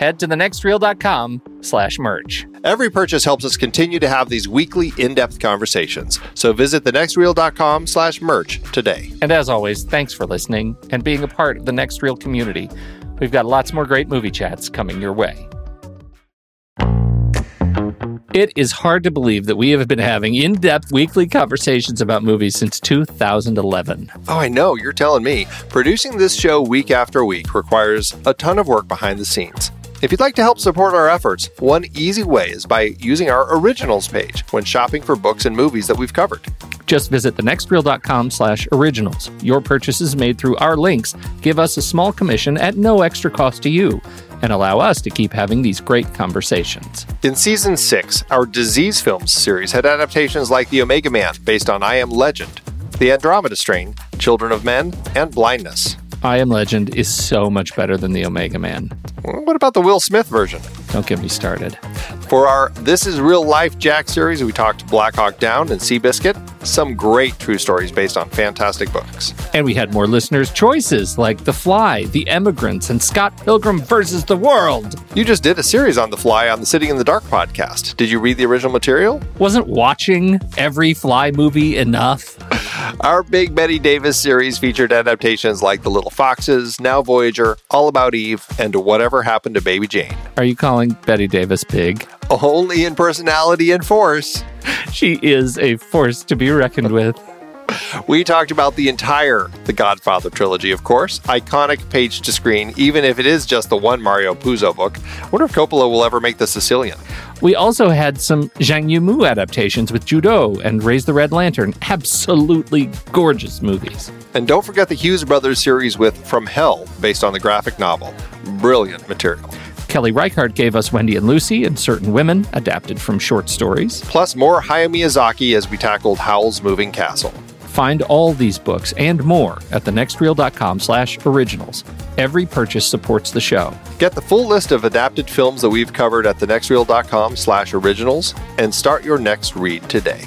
head to thenextreel.com slash merch. Every purchase helps us continue to have these weekly in-depth conversations. So visit thenextreel.com slash merch today. And as always, thanks for listening and being a part of the Next Reel community. We've got lots more great movie chats coming your way. It is hard to believe that we have been having in depth weekly conversations about movies since 2011. Oh, I know, you're telling me. Producing this show week after week requires a ton of work behind the scenes. If you'd like to help support our efforts, one easy way is by using our originals page when shopping for books and movies that we've covered. Just visit thenextreel.com slash originals. Your purchases made through our links give us a small commission at no extra cost to you and allow us to keep having these great conversations. In season six, our Disease Films series had adaptations like The Omega Man, based on I Am Legend, The Andromeda Strain, Children of Men, and Blindness. I Am Legend is so much better than The Omega Man. What about the Will Smith version? Don't get me started. For our This Is Real Life Jack series, we talked Black Hawk Down and Seabiscuit, some great true stories based on fantastic books. And we had more listeners' choices like The Fly, The Emigrants, and Scott Pilgrim versus the World. You just did a series on The Fly on the Sitting in the Dark podcast. Did you read the original material? Wasn't watching every Fly movie enough? Our Big Bette Davis series featured adaptations like The Little Foxes, Now Voyager, All About Eve, and Whatever Happened to Baby Jane. Are you calling Bette Davis big? Only in personality and force. She is a force to be reckoned with. We talked about the entire The Godfather trilogy, of course. Iconic page to screen, even if it is just the one Mario Puzo book. I wonder if Coppola will ever make The Sicilian. We also had some Zhang Yimou adaptations with Ju Dou and Raise the Red Lantern. Absolutely gorgeous movies. And don't forget the Hughes Brothers series with From Hell, based on the graphic novel. Brilliant material. Kelly Reichardt gave us Wendy and Lucy and Certain Women, adapted from short stories. Plus more Hayao Miyazaki as we tackled Howl's Moving Castle. Find all these books and more at thenextreel.com slash originals. Every purchase supports the show. Get the full list of adapted films that we've covered at thenextreel.com slash originals and start your next read today.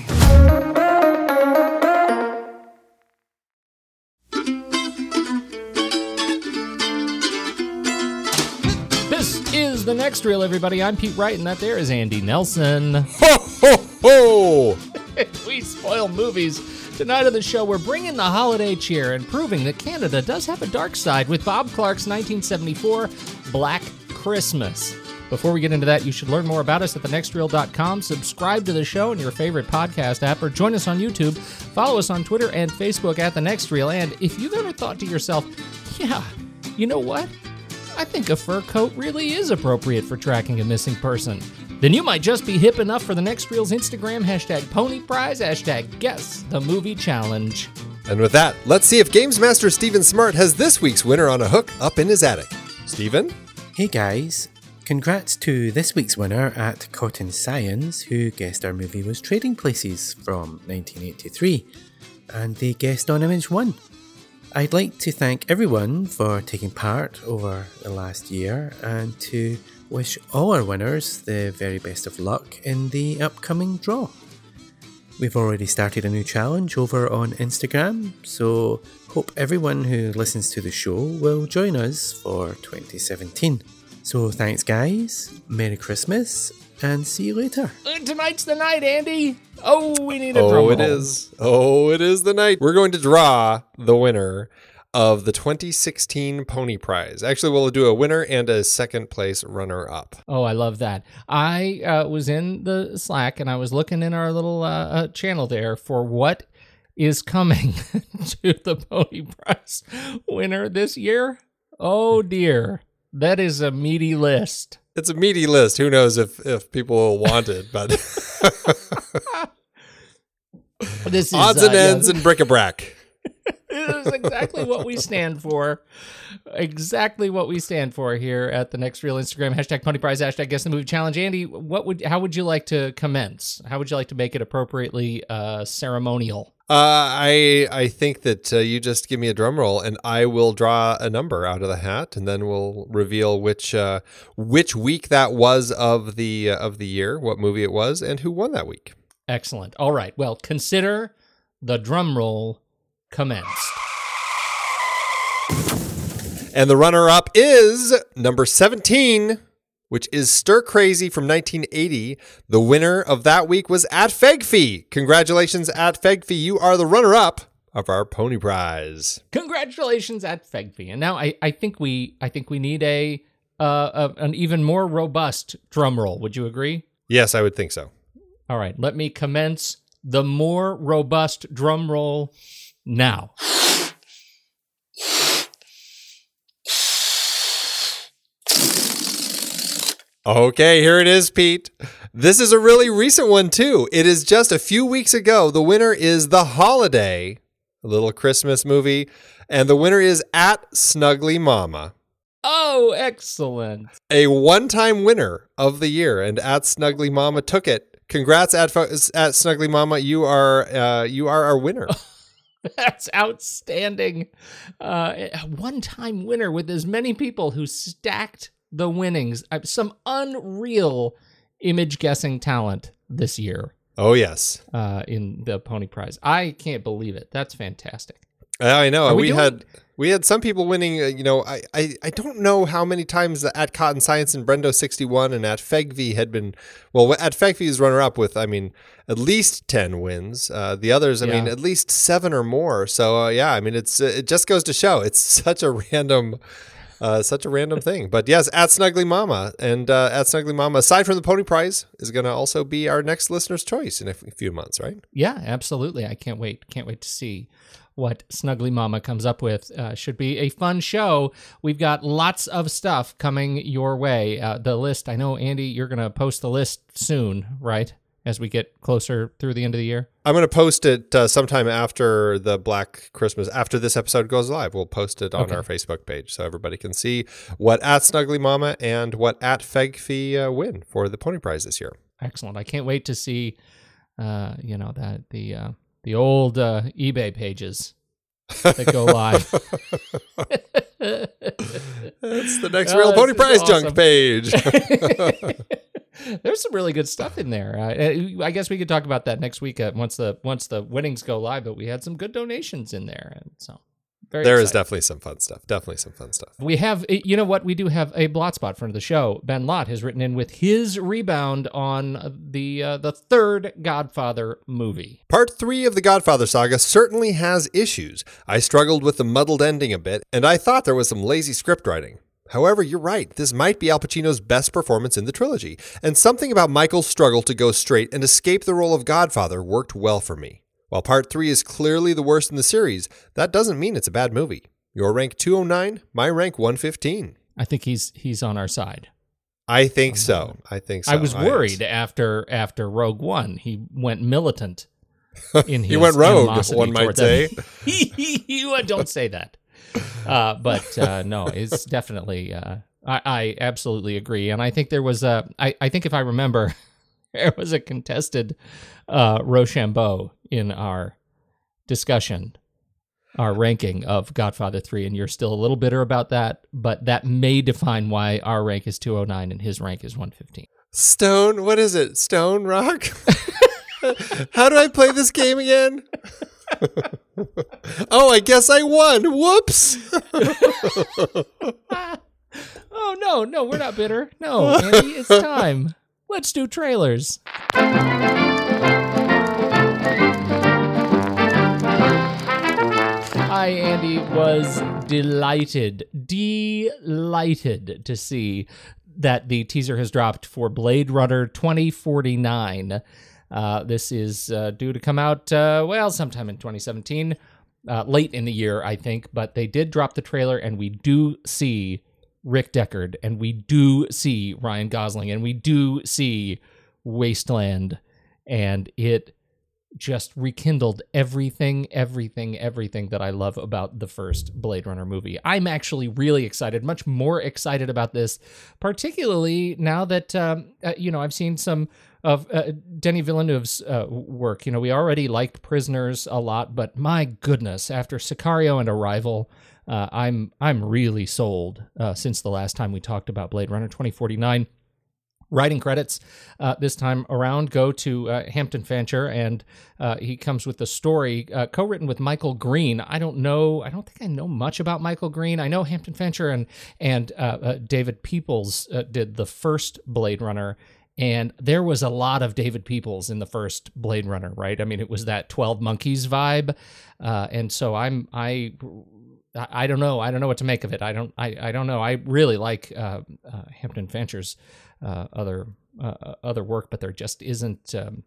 Next reel, everybody. I'm Pete Wright, and that there is Andy Nelson. Ho, ho, ho! we spoil movies. Tonight on the show, we're bringing the holiday cheer and proving that Canada does have a dark side with Bob Clark's 1974 Black Christmas. Before we get into that, you should learn more about us at thenextreel.com. Subscribe to the show in your favorite podcast app or join us on YouTube. Follow us on Twitter and Facebook at The Next Reel. And if you've ever thought to yourself, yeah, you know what? I think a fur coat really is appropriate for tracking a missing person. Then you might just be hip enough for the next reel's Instagram hashtag pony prize hashtag guess the movie challenge. And with that, let's see if Games Master Steven Smart has this week's winner on a hook up in his attic. Steven? Hey guys, congrats to this week's winner at Cotton Science, who guessed our movie was Trading Places from 1983, and they guessed on Image 1. I'd like to thank everyone for taking part over the last year and to wish all our winners the very best of luck in the upcoming draw. We've already started a new challenge over on Instagram, so hope everyone who listens to the show will join us for 2017. So thanks, guys. Merry Christmas, and see you later. Uh, tonight's the night, Andy. Oh, we need a drum Oh, it roll. is. Oh, it is the night. We're going to draw the winner of the 2016 Pony Prize. Actually, we'll do a winner and a second place runner up. Oh, I love that. I uh, was in the Slack and I was looking in our little uh, uh, channel there for what is coming to the Pony Prize winner this year. Oh dear, that is a meaty list. It's a meaty list. Who knows if, if people will want it, but This is odds uh, and yeah, ends and bric-a-brac. This is exactly what we stand for. Exactly what we stand for here at the next real Instagram hashtag Pony Prize hashtag Guess the Movie Challenge. Andy, what would how would you like to commence? How would you like to make it appropriately uh, ceremonial? Uh, I I think that uh, you just give me a drum roll and I will draw a number out of the hat and then we'll reveal which uh, which week that was of the uh, of the year, what movie it was, and who won that week. Excellent. All right. Well, consider the drum roll commenced. And the runner up is number 17, which is Stir Crazy from 1980. The winner of that week was at Fegfi. Congratulations, at Fegfi. You are the runner up of our Pony Prize. Congratulations at Fegfi. And now I, I think we I think we need a uh, a, an even more robust drum roll. Would you agree? Yes, I would think so. All right, let me commence the more robust drum roll now. Okay, here it is, Pete. This is a really recent one, too. It is just a few weeks ago. The winner is The Holiday, a little Christmas movie. And the winner is at Snuggly Mama. Oh, excellent. a one-time winner of the year, and at Snuggly Mama took it. Congrats at at Snuggly Mama, you are uh, you are our winner. That's outstanding. Uh, One time winner with as many people who stacked the winnings. Uh, Some unreal image guessing talent this year oh yes, uh, in the Pony Prize. I can't believe it. That's fantastic. I know. Are we we doing- had we had some people winning. Uh, you know, I, I I don't know how many times the at Cotton Science and Brendo sixty one and at Fegv had been. Well, at Fegv is runner up with I mean at least ten wins. Uh, the others, I mean, at least seven or more. So uh, yeah, I mean, it's it just goes to show it's such a random. Uh, such a random thing, but yes, at Snuggly Mama and uh, at Snuggly Mama. Aside from the Pony Prize, is going to also be our next listener's choice in a few months, right? Yeah, absolutely. I can't wait. Can't wait to see what Snuggly Mama comes up with. Uh, should be a fun show. We've got lots of stuff coming your way. Uh, the list, I know, Andy, you're going to post the list soon, right? As we get closer through the end of the year. I'm going to post it uh, sometime after the Black Christmas, after this episode goes live. We'll post it on Okay. our Facebook page so everybody can see what at Snuggly Mama and what at Fegfee uh, win for the Pony Prize this year. Excellent. I can't wait to see, uh, you know, that the uh, the old uh, eBay pages that go live. That's the next Oh, Real Pony Prize awesome. junk page. There's some really good stuff in there. Uh, I guess we could talk about that next week uh, once the once the winnings go live. But we had some good donations in there, and so very there is exciting. definitely some fun stuff. Definitely some fun stuff. We have, you know what? We do have a blot spot for the show. Ben Lott has written in with his rebound on the uh, the third Godfather movie. Part 3 of the Godfather saga certainly has issues. I struggled with the muddled ending a bit, and I thought there was some lazy script writing. However, you're right, this might be Al Pacino's best performance in the trilogy, and something about Michael's struggle to go straight and escape the role of Godfather worked well for me. While Part 3 is clearly the worst in the series, that doesn't mean it's a bad movie. Your rank 209, my rank 115. I think he's he's on our side. I think so. I think so. I was worried after after Rogue One. He went militant. In his He went rogue, one might say. you don't say that. Uh, but uh, no, it's definitely. Uh, I, I absolutely agree, and I think there was a. I, I think if I remember, there was a contested uh, Rochambeau in our discussion, our ranking of Godfather Three, and you're still a little bitter about that, but that may define why our rank is 209 and his rank is 115. Stone, what is it? Stone Rock? How do I play this game again? oh, I guess I won. Whoops. oh no, no, we're not bitter. No, Andy, it's time. Let's do trailers. I, Andy, was delighted, delighted to see that the teaser has dropped for Blade Runner 2049. Uh, this is uh, due to come out, uh, well, sometime in 2017, uh, late in the year, I think. But they did drop the trailer, and we do see Rick Deckard, and we do see Ryan Gosling, and we do see Wasteland, and it just rekindled everything, everything, everything that I love about the first Blade Runner movie. I'm actually really excited, much more excited about this, particularly now that um, uh, you know I've seen some of uh, Denis Villeneuve's uh, work. You know, we already liked Prisoners a lot, but my goodness, after Sicario and Arrival. Uh, I'm I'm really sold uh, since the last time we talked about Blade Runner 2049 writing credits uh, this time around go to uh, Hampton Fancher, and uh, he comes with the story uh, co-written with Michael Green. I don't know, I don't think I know much about Michael Green. I know Hampton Fancher and and uh, uh, David Peoples did the first Blade Runner. And there was a lot of David Peoples in the first Blade Runner, right? I mean, it was that Twelve Monkeys vibe, and so I'm I I don't know. I don't know what to make of it. I don't. I, I don't know. I really like uh, uh, Hampton Fancher's uh, other uh, other work, but there just isn't. Um,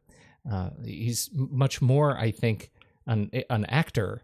uh, he's much more, I think, an an actor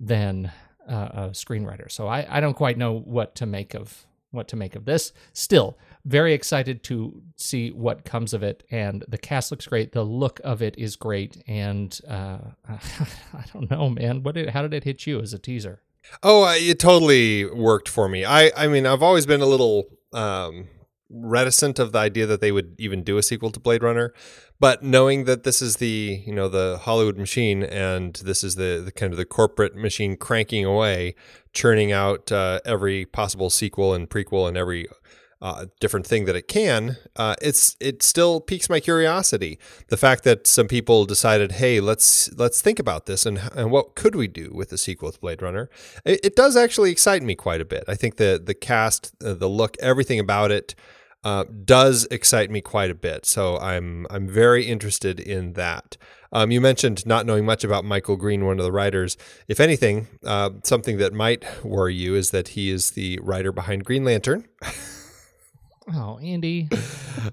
than uh, a screenwriter. So I, I don't quite know what to make of what to make of this. Still, very excited to see what comes of it, and the cast looks great. The look of it is great, and uh, I don't know, man. What did, how did it hit you as a teaser? Oh, it totally worked for me. I, I mean, I've always been a little um, reticent of the idea that they would even do a sequel to Blade Runner, but knowing that this is the you know the Hollywood machine and this is the, the kind of the corporate machine cranking away, churning out uh, every possible sequel and prequel and every uh, different thing that it can, uh, it's it still piques my curiosity. The fact that some people decided, hey, let's let's think about this and and what could we do with the sequel to Blade Runner? It, it does actually excite me quite a bit. I think the the cast, uh, the look, everything about it. Uh, does excite me quite a bit, so I'm I'm very interested in that. Um, you mentioned not knowing much about Michael Green, one of the writers. If anything, uh, something that might worry you is that he is the writer behind Green Lantern. Oh, Andy.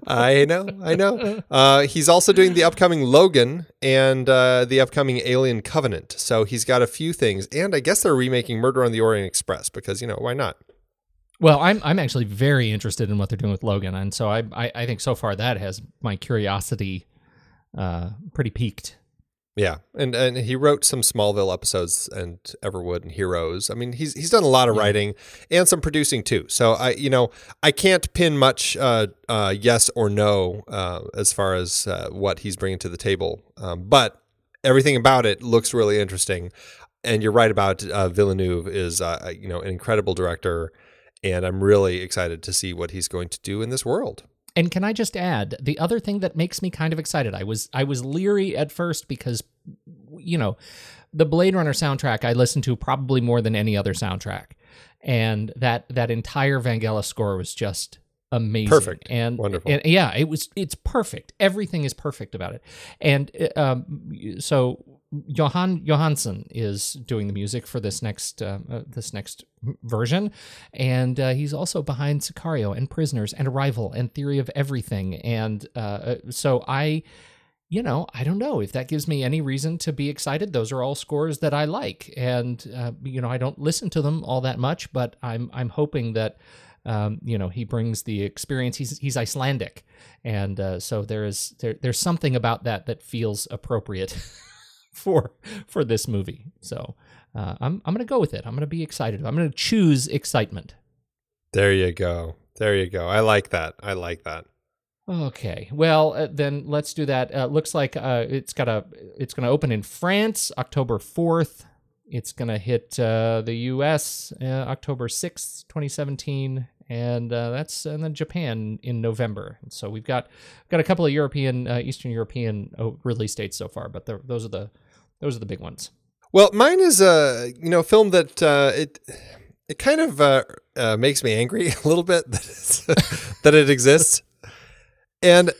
I know, I know. Uh, he's also doing the upcoming Logan and uh, the upcoming Alien Covenant. So he's got a few things, and I guess they're remaking Murder on the Orient Express because you know why not? Well, I'm I'm actually very interested in what they're doing with Logan, and so I I, I think so far that has my curiosity uh, pretty peaked. Yeah, and and he wrote some Smallville episodes and Everwood and Heroes. I mean, he's he's done a lot of yeah. writing and some producing too. So I, you know, I can't pin much uh, uh, yes or no uh, as far as uh, what he's bringing to the table. Um, but everything about it looks really interesting. And you're right about uh, Villeneuve is uh, you know an incredible director, and I'm really excited to see what he's going to do in this world. And can I just add the other thing that makes me kind of excited? I was I was leery at first because you know, the Blade Runner soundtrack I listened to probably more than any other soundtrack. And that that entire Vangelis score was just amazing. Perfect. And wonderful. And, yeah, it was it's perfect. Everything is perfect about it. And um, so Jóhann Jóhannsson is doing the music for this next uh, uh, this next version, and uh, he's also behind Sicario and Prisoners and Arrival and Theory of Everything. And uh, uh, so I, you know, I don't know if that gives me any reason to be excited. Those are all scores that I like, and uh, you know, I don't listen to them all that much, but I'm I'm hoping that. Um, you know, he brings the experience. He's he's Icelandic, and so there is there, there's something about that that feels appropriate. for for this movie. So uh, I'm I'm gonna go with it. I'm gonna be excited. I'm gonna choose excitement. There you go. There you go. I like that. I like that. Okay. Well, uh, then let's do that. Uh, looks like uh, it's got a it's going to open in France October 4th. It's going to hit uh, the US uh, October 6th, 2017 and uh, that's and then Japan in November. And so we've got got a couple of European, uh, Eastern European release dates so far, but the, those are the those are the big ones. Well, mine is a you know film that uh, it it kind of uh, uh, makes me angry a little bit that, it's, that it exists. And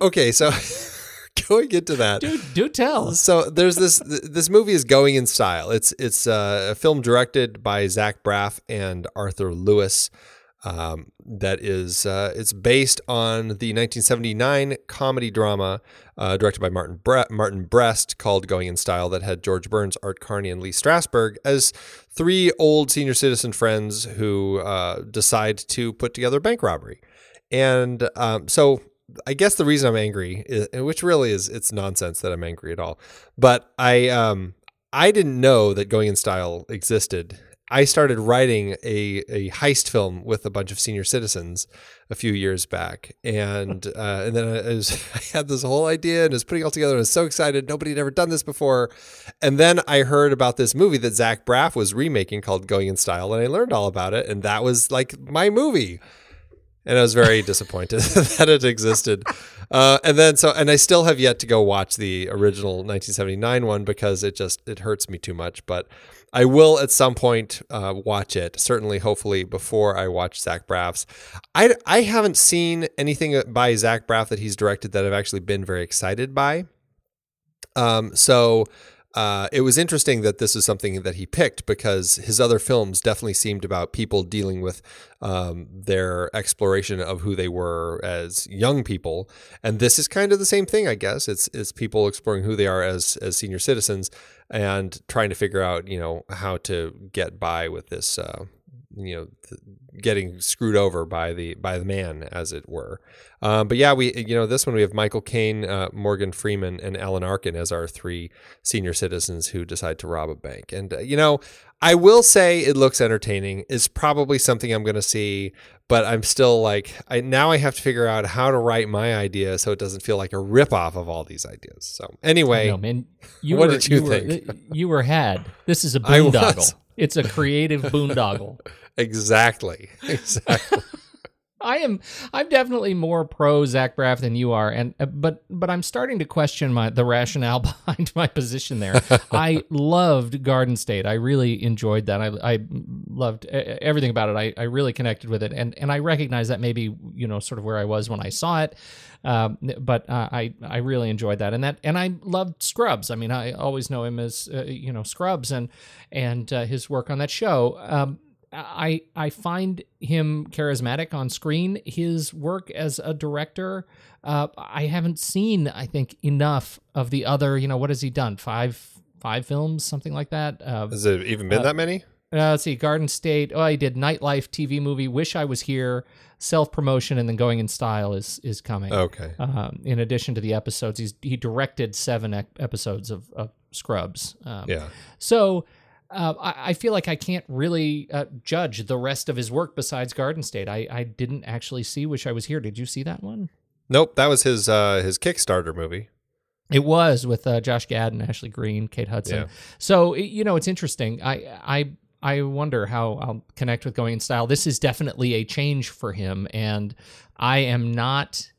okay, so going into that, do do tell. So there's this this movie is going in style. It's it's uh, a film directed by Zach Braff and Arthur Lewis. Um, that is uh, it's based on the 1979 comedy drama uh, directed by Martin Bre- Martin Brest called Going in Style that had George Burns, Art Carney, and Lee Strasberg as three old senior citizen friends who uh, decide to put together a bank robbery. And um, so I guess the reason I'm angry, is, which really is it's nonsense that I'm angry at all, but I um I didn't know that Going in Style existed. I started writing a, a heist film with a bunch of senior citizens a few years back, and uh, and then I, was, I had this whole idea and was putting it all together. and I was so excited. Nobody had ever done this before, and then I heard about this movie that Zach Braff was remaking called Going in Style, and I learned all about it, and that was like my movie and I was very disappointed that it existed. Uh, and then so, and I still have yet to go watch the original 1979 one because it just it hurts me too much. But I will at some point uh, watch it. Certainly, hopefully, before I watch Zach Braff's. I I haven't seen anything by Zach Braff that he's directed that I've actually been very excited by. Um, so uh, it was interesting that this is something that he picked because his other films definitely seemed about people dealing with um, their exploration of who they were as young people, and this is kind of the same thing, I guess. It's it's people exploring who they are as as senior citizens and trying to figure out, you know, how to get by with this uh, you know getting screwed over by the by the man as it were. Um, but yeah we you know this one we have michael caine uh, morgan freeman and alan arkin as our three senior citizens who decide to rob a bank. And uh, you know i will say it looks entertaining it's probably something i'm going to see but i'm still like i now i have to figure out how to write my idea so it doesn't feel like a ripoff of all these ideas. So anyway no, man, you what were, did you, you think? were, you were had. This is a boondoggle it's a creative boondoggle. Exactly. Exactly I am I'm definitely more pro Zach Braff than you are, and uh, but but I'm starting to question my the rationale behind my position there. I loved Garden State. I really enjoyed that. I I loved everything about it. I, I really connected with it, and and I recognize that maybe you know sort of where I was when I saw it. Um, but uh, I I really enjoyed that, and that and I loved Scrubs. I mean, I always know him as uh, you know Scrubs and and uh, his work on that show. Um, I I find him charismatic on screen. His work as a director, uh, I haven't seen. I think enough of the other. You know, what has he done? Five five films, something like that. Uh, has it even been uh, that many uh, let's see, Garden State. Oh, he did Nightlife TV movie. Wish I was here. Self promotion and then Going in Style is is coming. okay Um, in addition to the episodes, he's he directed seven ec- episodes of, of Scrubs. Um, yeah so uh, I, I feel like I can't really uh, judge the rest of his work besides Garden State. I, I didn't actually see Wish I Was Here. Did you see that one? Nope, that was his uh, his Kickstarter movie. It was with uh, Josh Gad and Ashley Greene, Kate Hudson. Yeah. So you know, it's interesting. I I I wonder how I'll connect with Going in Style. This is definitely a change for him, and I am not.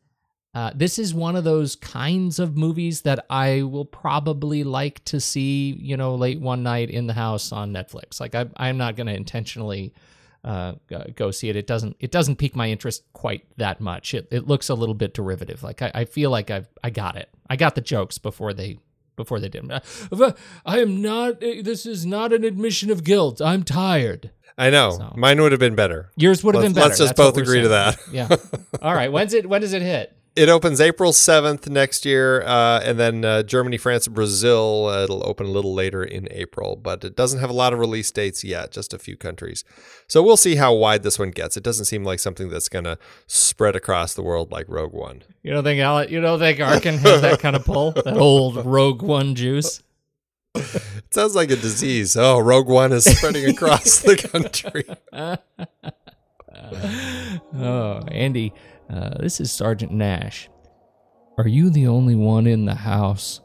Uh, this is one of those kinds of movies that I will probably like to see, you know, late one night in the house on Netflix. Like I, I'm not going to intentionally uh, go- see it. It doesn't. It doesn't pique my interest quite that much. It, it looks a little bit derivative. Like I, I feel like I've I got it. I got the jokes before they before they did. Uh, I am not. This is not an admission of guilt. I'm tired. I know So- mine would have been better. Yours would have Let's- been better. let's just That's both agree to that. yeah. All right. When's it? When does it hit? It opens April seventh next year, uh, and then uh, Germany, France, Brazil. Uh, it'll open a little later in April, but it doesn't have a lot of release dates yet. Just a few countries. So we'll see how wide this one gets. It doesn't seem like something that's going to spread across the world like Rogue One. You don't think Al- You don't think Arkin has that kind of pull? That old Rogue One juice. It sounds like a disease. Oh, Rogue One is spreading across the country. Oh, Andy, uh, this is Sergeant Nash. Are you the only one in the house?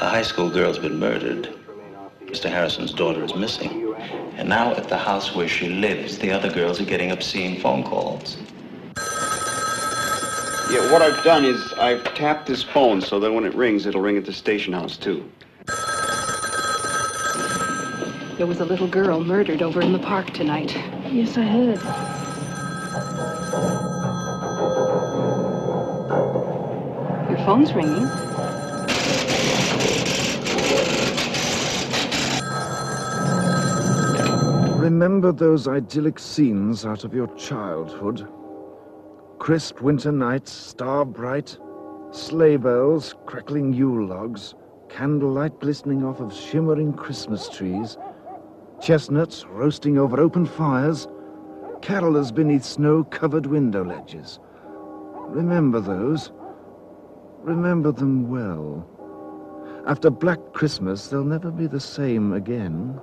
A high school girl's been murdered. Mr. Harrison's daughter is missing. And now at the house where she lives, the other girls are getting obscene phone calls. Yeah, what I've done is I've tapped this phone so that when it rings, it'll ring at the station house, too. There was a little girl murdered over in the park tonight. Yes, I heard. Your phone's ringing. Remember those idyllic scenes out of your childhood? Crisp winter nights, star bright, sleigh bells, crackling Yule logs, candlelight glistening off of shimmering Christmas trees, chestnuts roasting over open fires, carolers beneath snow-covered window ledges. Remember those. Remember them well. After Black Christmas, they'll never be the same again.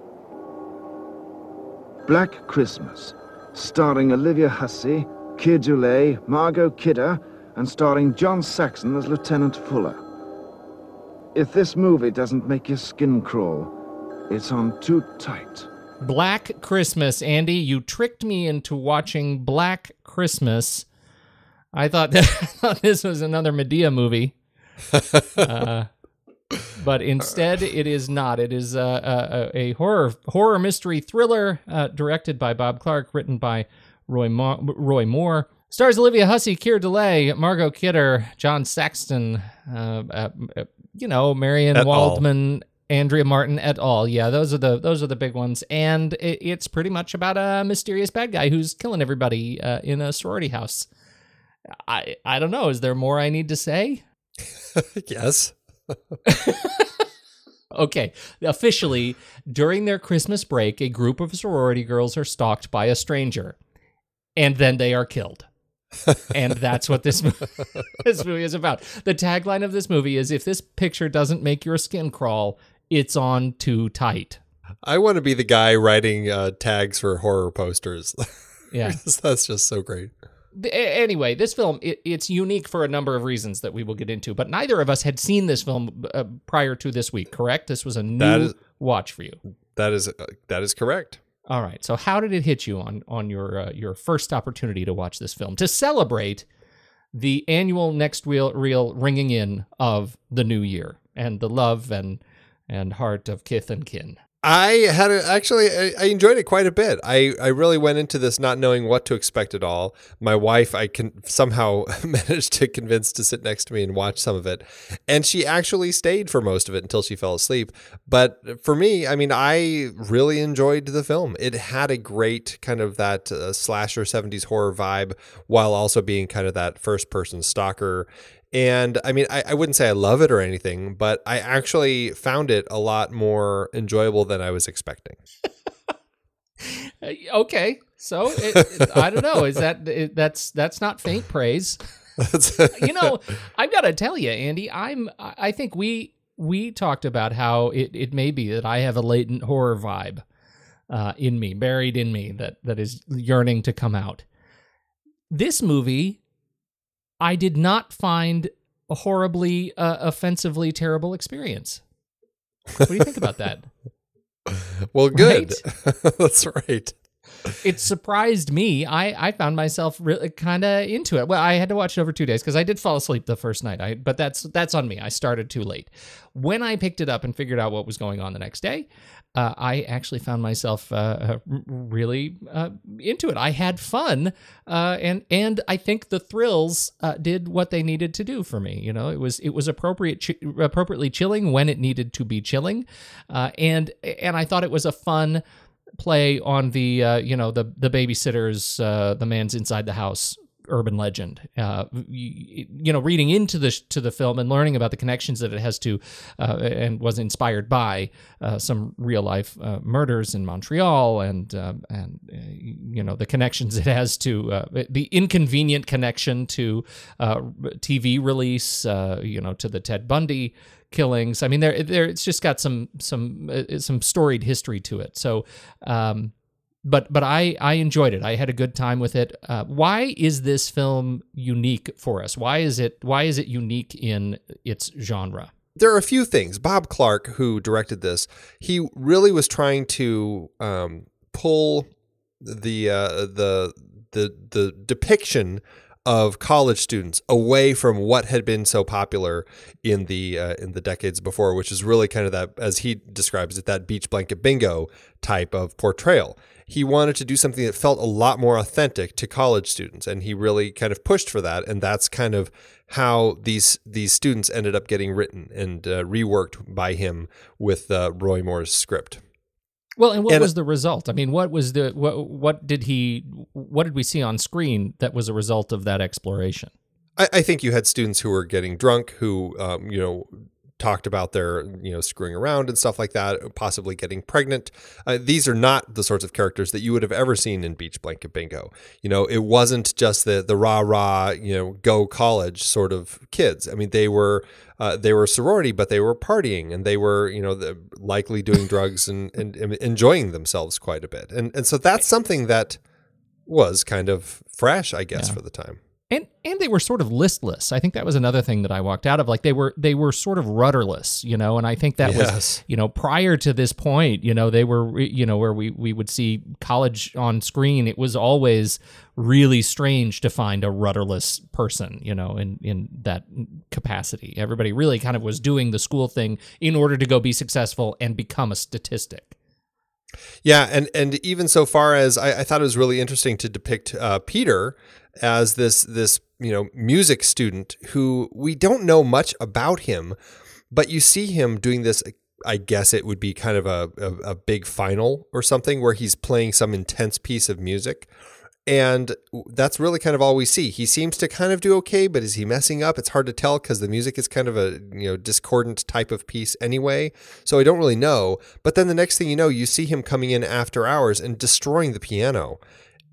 Black Christmas, starring Olivia Hussey, Keir Dullea, Margot Kidder, and starring John Saxon as Lieutenant Fuller. If this movie doesn't make your skin crawl, it's on too tight. Black Christmas, Andy. You tricked me into watching Black Christmas. I thought that I thought this was another Madea movie, uh, but instead it is not. It is a, a, a horror horror mystery thriller uh, directed by Bob Clark, written by Roy Mo- Roy Moore. Stars Olivia Hussey, Keir Dullea, Margot Kidder, John Saxon, uh, uh, you know, Marian Et al. Waldman, Andrea Martin et al. Yeah, those are the those are the big ones, and it, it's pretty much about a mysterious bad guy who's killing everybody uh, in a sorority house. I I don't know. Is there more I need to say? yes. Okay, officially, during their Christmas break, a group of sorority girls are stalked by a stranger, and then they are killed. and that's what this movie, this movie is about. The tagline of this movie is: "If this picture doesn't make your skin crawl, it's on too tight." I want to be the guy writing uh, tags for horror posters. Yeah. That's just so great. Anyway, this film it, it's unique for a number of reasons that we will get into. But neither of us had seen this film uh, prior to this week. Correct? This was a new is- watch for you. That is uh, that is correct. All right. So how did it hit you on on your uh, your first opportunity to watch this film to celebrate the annual next reel reel ringing in of the new year and the love and and heart of kith and kin? I had a, actually I, I enjoyed it quite a bit. I, I really went into this not knowing what to expect at all. My wife I can somehow managed to convince to sit next to me and watch some of it, and she actually stayed for most of it until she fell asleep. But for me, I mean, I really enjoyed the film. It had a great kind of that uh, slasher '70s horror vibe, while also being kind of that first person stalker and I mean, I, I wouldn't say I love it or anything, but I actually found it a lot more enjoyable than I was expecting. Uh, Okay, so it, it- I don't know. Is that it, that's that's not faint praise? you know, I've got to tell you, Andy. I'm. I I think we we talked about how it, it may be that I have a latent horror vibe uh, in me, buried in me, that that is yearning to come out. This movie, I did not find a horribly, uh, offensively terrible experience. What do you think about that? well, good. That's right. it surprised me. I, I found myself really kind of into it. Well, I had to watch it over two days because I did fall asleep the first night. I but that's that's on me. I started too late. When I picked it up and figured out what was going on the next day, uh, I actually found myself uh, uh, really uh, into it. I had fun, uh, and and I think the thrills uh, did what they needed to do for me. You know, it was it was appropriate, appropriately chilling when it needed to be chilling, and and I thought it was a fun play on the you know the the babysitters the man's inside the house urban legend uh, you, you know reading into the to the film and learning about the connections that it has to uh, and was inspired by uh, some real life uh, murders in Montreal and um, and uh, you know the connections it has to uh, the inconvenient connection to TV release you know to the Ted Bundy killings. I mean, there, there, it's just got some, some, some storied history to it. So, um, but, but I, I enjoyed it. I had a good time with it. Uh, why is this film unique for us? Why is it, why is it unique in its genre? there are a few things. Bob Clark, who directed this, he really was trying to um, pull the uh, the the the depiction of college students away from what had been so popular in the uh, in the decades before, which is really kind of that, as he describes it, that beach blanket bingo type of portrayal. He wanted to do something that felt a lot more authentic to college students, and he really kind of pushed for that. And that's kind of how these these students ended up getting written and uh, reworked by him with uh, Roy Moore's script. Well, and what And- was the result? I mean, what was the what, what did he what did we see on screen that was a result of that exploration? I, I think you had students who were getting drunk, who um, you know talked about their you know screwing around and stuff like that, possibly getting pregnant. Uh, these are not the sorts of characters that you would have ever seen in Beach Blanket Bingo. You know, it wasn't just the the rah rah you know go college sort of kids. I mean, they were. Uh, they were a sorority, but they were partying and they were, you know, the, likely doing drugs and, and, and enjoying themselves quite a bit. And and so that's something that was kind of fresh, I guess, Yeah. for the time. And and they were sort of listless. I think that was another thing that I walked out of. Like they were they were sort of rudderless, you know. And I think that was you know prior to this point, you know, they were you know where we we would see college on screen. It was always really strange to find a rudderless person, you know, in in that capacity. Everybody really kind of was doing the school thing in order to go be successful and become a statistic. Yeah, and and even so far as I, I thought it was really interesting to depict uh, Peter as this this you know music student who we don't know much about him, but you see him doing this. I guess it would be kind of a, a, a big final or something where he's playing some intense piece of music. And that's really kind of all we see. He seems to kind of do okay, but is he messing up? It's hard to tell because the music is kind of a you know discordant type of piece anyway. So I don't really know. But then the next thing you know, you see him coming in after hours and destroying the piano.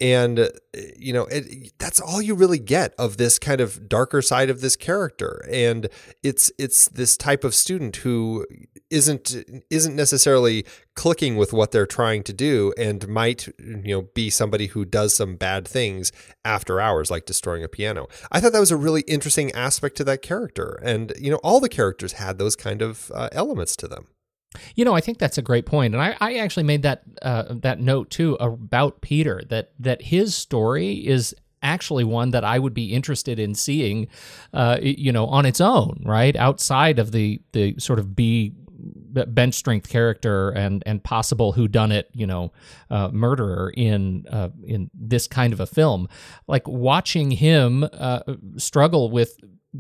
And uh, you know it, that's all you really get of this kind of darker side of this character, and it's it's this type of student who isn't isn't necessarily clicking with what they're trying to do and might you know be somebody who does some bad things after hours like destroying a piano. I thought that was a really interesting aspect to that character and you know all the characters had those kind of uh, elements to them. You know, I think that's a great point, and I, I actually made that uh, that note too about Peter that that his story is actually one that I would be interested in seeing, uh, you know, on its own, right outside of the the sort of B bench strength character and and possible who done it you know uh, murderer in uh, in this kind of a film. Like watching him uh, struggle with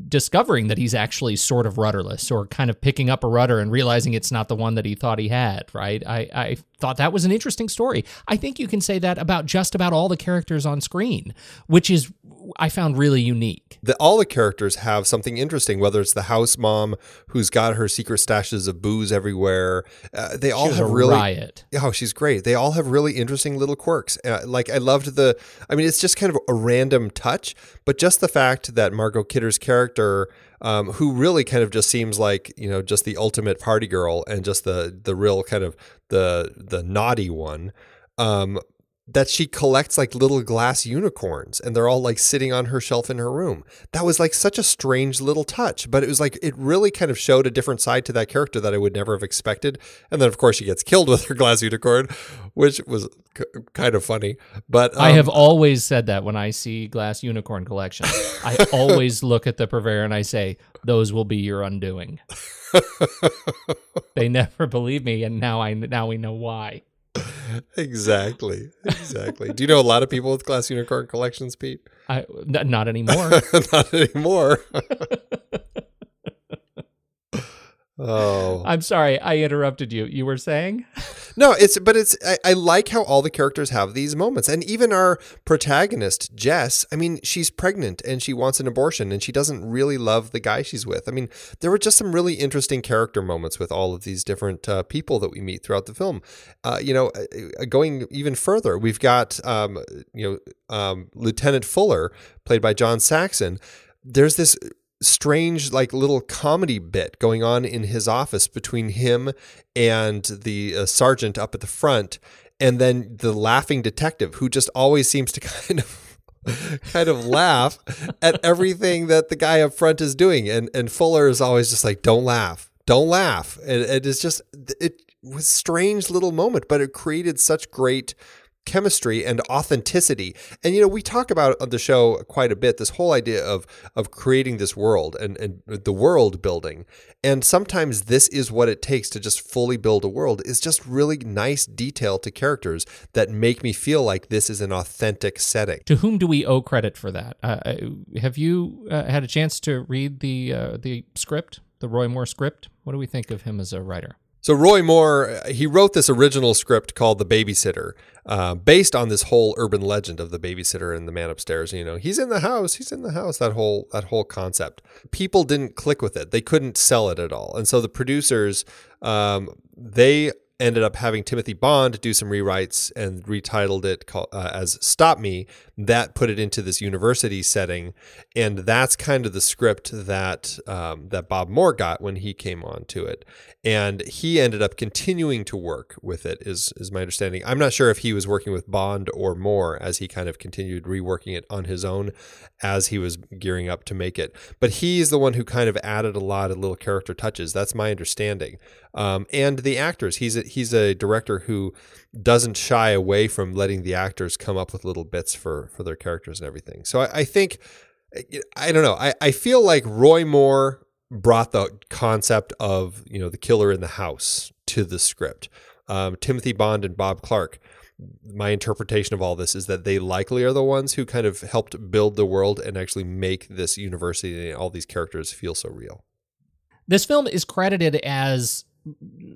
discovering that he's actually sort of rudderless or kind of picking up a rudder and realizing it's not the one that he thought he had right? I i thought that was an interesting story. I think you can say that about just about all the characters on screen which is i found really unique that all the characters have something interesting, whether it's the house mom who's got her secret stashes of booze everywhere. Uh, they all was have a really riot. Oh, she's great. They all have really interesting little quirks. Uh, like I loved the. I mean, it's just kind of a random touch, but just the fact that Margot Kidder's character. Um, who really kind of just seems like you know just the ultimate party girl and just the the real kind of the the naughty one um, that she collects like little glass unicorns and they're all like sitting on her shelf in her room. That was like such a strange little touch, but it was like it really kind of showed a different side to that character that I would never have expected. And then of course she gets killed with her glass unicorn, which was k- kind of funny. But I um, have always said that when I see glass unicorn collections. I always look at the purveyor and I say, "Those will be your undoing." they never believe me, and now I now we know why. exactly, exactly. Do you know a lot of people with glass unicorn collections, Pete? I n- not anymore. Not anymore. oh, I'm sorry, I interrupted you. You were saying? No, it's but it's I, I like how all the characters have these moments, and even our protagonist Jess. I mean, she's pregnant and she wants an abortion, and she doesn't really love the guy she's with. I mean, there were just some really interesting character moments with all of these different uh, people that we meet throughout the film. Uh, you know, uh, going even further, we've got um, you know um, Lieutenant Fuller, played by John Saxon. There's this strange like little comedy bit going on in his office between him and the uh, sergeant up at the front and then the laughing detective who just always seems to kind of kind of laugh at everything that the guy up front is doing and and Fuller is always just like don't laugh don't laugh. It, it is just it was strange little moment, but it created such great chemistry and authenticity. And you know, we talk about on the show quite a bit this whole idea of of creating this world and and the world building. And sometimes this is what it takes to just fully build a world is just really nice detail to characters that make me feel like this is an authentic setting. To whom do we owe credit for that? Uh, uh have you uh, had a chance to read the uh, the script, the Roy Moore script? What do we think of him as a writer? So Roy Moore, he wrote this original script called The Babysitter, uh, based on this whole urban legend of the babysitter and the man upstairs. You know, he's in the house, he's in the house. That whole that whole concept. People didn't click with it. They couldn't sell it at all, and so the producers, um, they ended up having Timothy Bond do some rewrites and retitled it uh, as Stop Me. That put it into this university setting, and that's kind of the script that um, that Bob Moore got when he came on to it. And he ended up continuing to work with it, is is my understanding. I'm not sure if he was working with Bond or Moore as he kind of continued reworking it on his own as he was gearing up to make it. But he's the one who kind of added a lot of little character touches. That's my understanding. Um, and the actors, he's a, he's a director who doesn't shy away from letting the actors come up with little bits for for their characters and everything. So I, I think I don't know. I, I feel like Roy Moore brought the concept of you know the killer in the house to the script. Um, Timothy Bond and Bob Clark. My interpretation of all this is that they likely are the ones who kind of helped build the world and actually make this university and all these characters feel so real. This film is credited as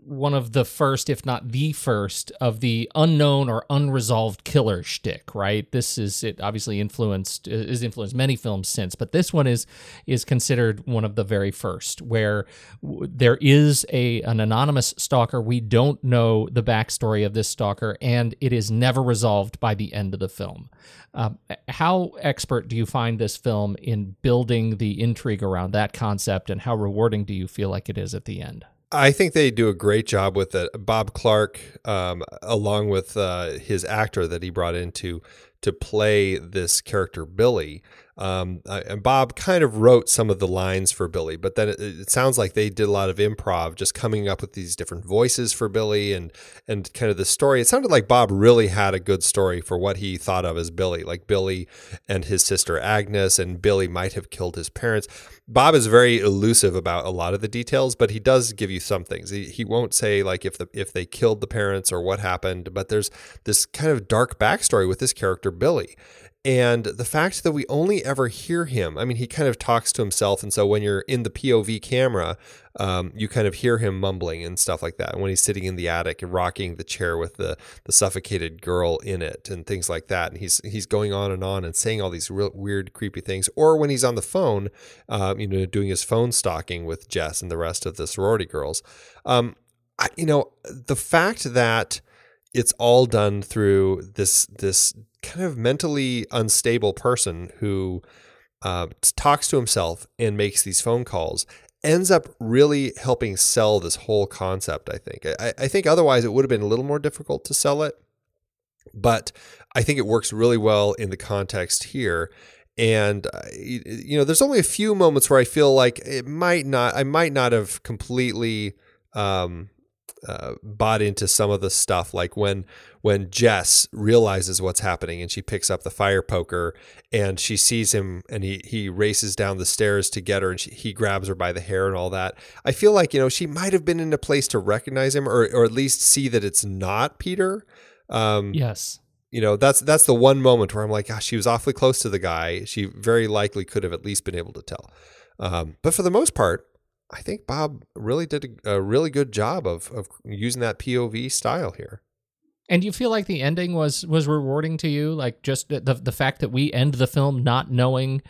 one of the first, if not the first, of the unknown or unresolved killer shtick. Right. This is it. Obviously influenced is influenced many films since, but this one is is considered one of the very first, where there is a an anonymous stalker. We don't know the backstory of this stalker, and it is never resolved by the end of the film. Um, how expert do you find this film in building the intrigue around that concept, and how rewarding do you feel like it is at the end? I think they do a great job with it. Bob Clark, um, along with uh, his actor that he brought in to to play this character Billy, um, and Bob kind of wrote some of the lines for Billy, but then it, it, sounds like they did a lot of improv, just coming up with these different voices for Billy and and kind of the story. It sounded like Bob really had a good story for what he thought of as Billy, like Billy and his sister Agnes, and Billy might have killed his parents. Bob is very elusive about a lot of the details, but he does give you some things. He, he won't say like if the if they killed the parents or what happened, but there's this kind of dark backstory with this character Billy. And the fact that we only ever hear him, I mean, he kind of talks to himself. And so when you're in the POV camera, um, you kind of hear him mumbling and stuff like that. when he's sitting in the attic and rocking the chair with the, the suffocated girl in it and things like that. And he's, he's going on and on and saying all these real weird, creepy things. Or when he's on the phone, um, you know, doing his phone stalking with Jess and the rest of the sorority girls. Um, I, you know, the fact that it's all done through this this kind of mentally unstable person who uh, talks to himself and makes these phone calls ends up really helping sell this whole concept. I think. I, I think otherwise it would have been a little more difficult to sell it, but I think it works really well in the context here. And uh, you know, there's only a few moments where I feel like it might not. I might not have completely um, uh, bought into some of the stuff like when when Jess realizes what's happening and she picks up the fire poker and she sees him and he he races down the stairs to get her and she, he grabs her by the hair and all that. I feel like you know she might have been in a place to recognize him or or at least see that it's not Peter. Um, yes. You know that's that's the one moment where I'm like, gosh, she was awfully close to the guy. She very likely could have at least been able to tell. Um, but for the most part, I think Bob really did a, a really good job of of using that POV style here. And you feel like the ending was was rewarding to you, like just the the fact that we end the film not knowing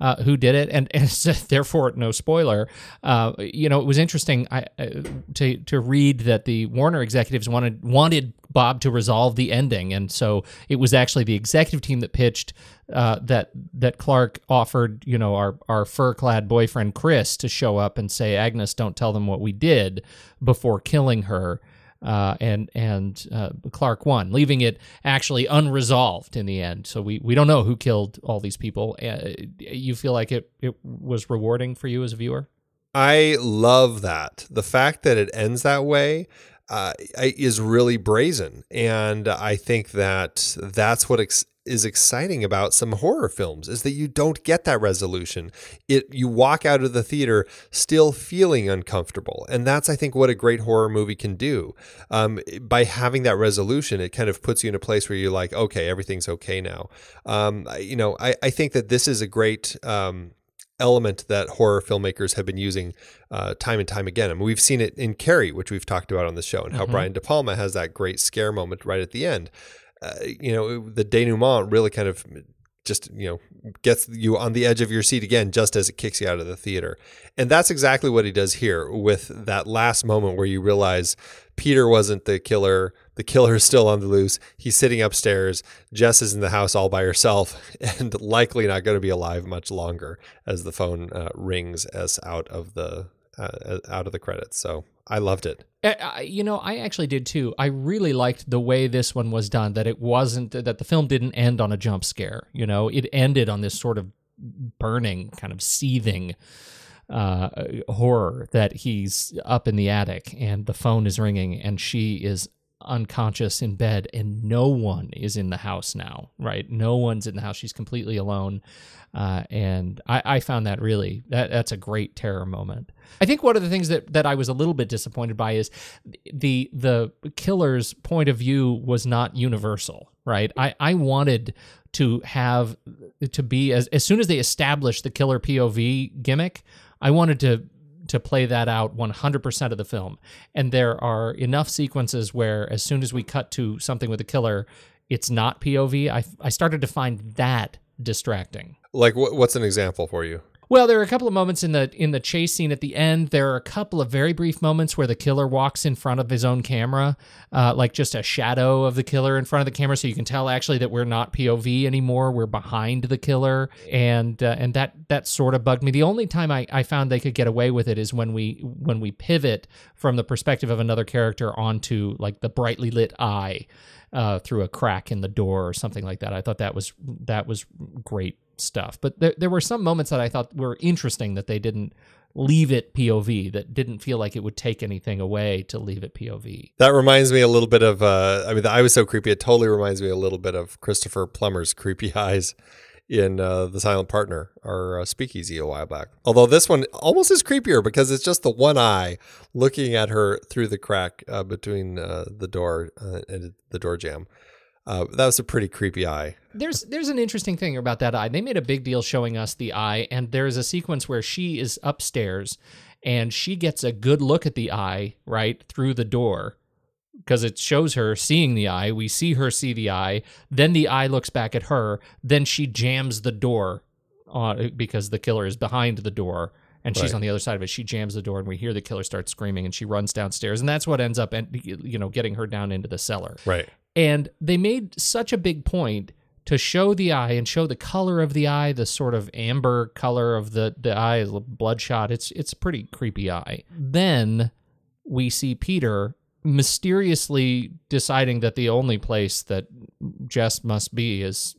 uh, who did it, and, and therefore no spoiler. Uh, you know, it was interesting I, uh, to to read that the Warner executives wanted wanted Bob to resolve the ending, and so it was actually the executive team that pitched uh, that that Clark offered, you know, our our fur clad boyfriend Chris to show up and say, Agnes, don't tell them what we did before killing her. Uh, and and uh, Clark won, leaving it actually unresolved in the end. So we, we don't know who killed all these people. Uh, you feel like it it was rewarding for you as a viewer. I love that. The fact that it ends that way uh, is really brazen. And I think that that's what ex- is exciting about some horror films is that you don't get that resolution. It you walk out of the theater still feeling uncomfortable, and that's I think what a great horror movie can do. Um, by having that resolution, it kind of puts you in a place where you're like, okay, everything's okay now. Um, you know, I, I think that this is a great. Um, element that horror filmmakers have been using uh, time and time again. I mean, we've seen it in Carrie, which we've talked about on the show, and how mm-hmm. Brian De Palma has that great scare moment right at the end uh, you know, the denouement really kind of just you know gets you on the edge of your seat again just as it kicks you out of the theater. And that's exactly what he does here with that last moment where you realize peter wasn't the killer the killer is still on the loose he's sitting upstairs jess is in the house all by herself and likely not going to be alive much longer as the phone uh, rings us out of the uh, out of the credits. So I loved it. Uh, you know, I actually did too. I really liked the way this one was done. That it wasn't that the film didn't end on a jump scare. You know, it ended on this sort of burning, kind of seething uh, horror that he's up in the attic and the phone is ringing and she is unconscious in bed and no one is in the house now right no one's in the house she's completely alone uh, and I, I, found that really that, that's a great terror moment. I think one of the things that, that I was a little bit disappointed by is the the killer's point of view was not universal. Right, I, I wanted to have to be as as soon as they established the killer POV gimmick, I wanted to to play that out 100% of the film. And there are enough sequences where as soon as we cut to something with a killer, it's not POV. I I started to find that distracting. Like what's an example for you? Well, there are a couple of moments in the in the chase scene at the end. There are a couple of very brief moments where the killer walks in front of his own camera, uh, like just a shadow of the killer in front of the camera, so you can tell actually that we're not POV anymore. We're behind the killer, and uh, and that that sort of bugged me. The only time I, I found they could get away with it is when we when we pivot from the perspective of another character onto like the brightly lit eye uh, through a crack in the door or something like that. I thought that was that was great stuff. But there, there were some moments that I thought were interesting that they didn't leave it POV that didn't feel like it would take anything away to leave it POV. That reminds me a little bit of uh, I mean eye was so creepy it totally reminds me a little bit of Christopher Plummer's creepy eyes in uh, The Silent Partner, our uh, speakeasy a while back. Although this one almost is creepier because it's just the one eye looking at her through the crack uh, between uh, the door uh, and the door jamb. Uh, that was a pretty creepy eye. There's there's an interesting thing about that eye. They made a big deal showing us the eye, and there's a sequence where she is upstairs, and she gets a good look at the eye right through the door, because it shows her seeing the eye. We see her see the eye. Then the eye looks back at her. Then she jams the door uh, because the killer is behind the door and she's right. on the other side of it. She jams the door, and we hear the killer start screaming, and she runs downstairs, and that's what ends up, you know, getting her down into the cellar. Right. And they made such a big point to show the eye and show the color of the eye, the sort of amber color of the the eye, the bloodshot. It's it's a pretty creepy eye. Then we see Peter mysteriously deciding that the only place that Jess must be is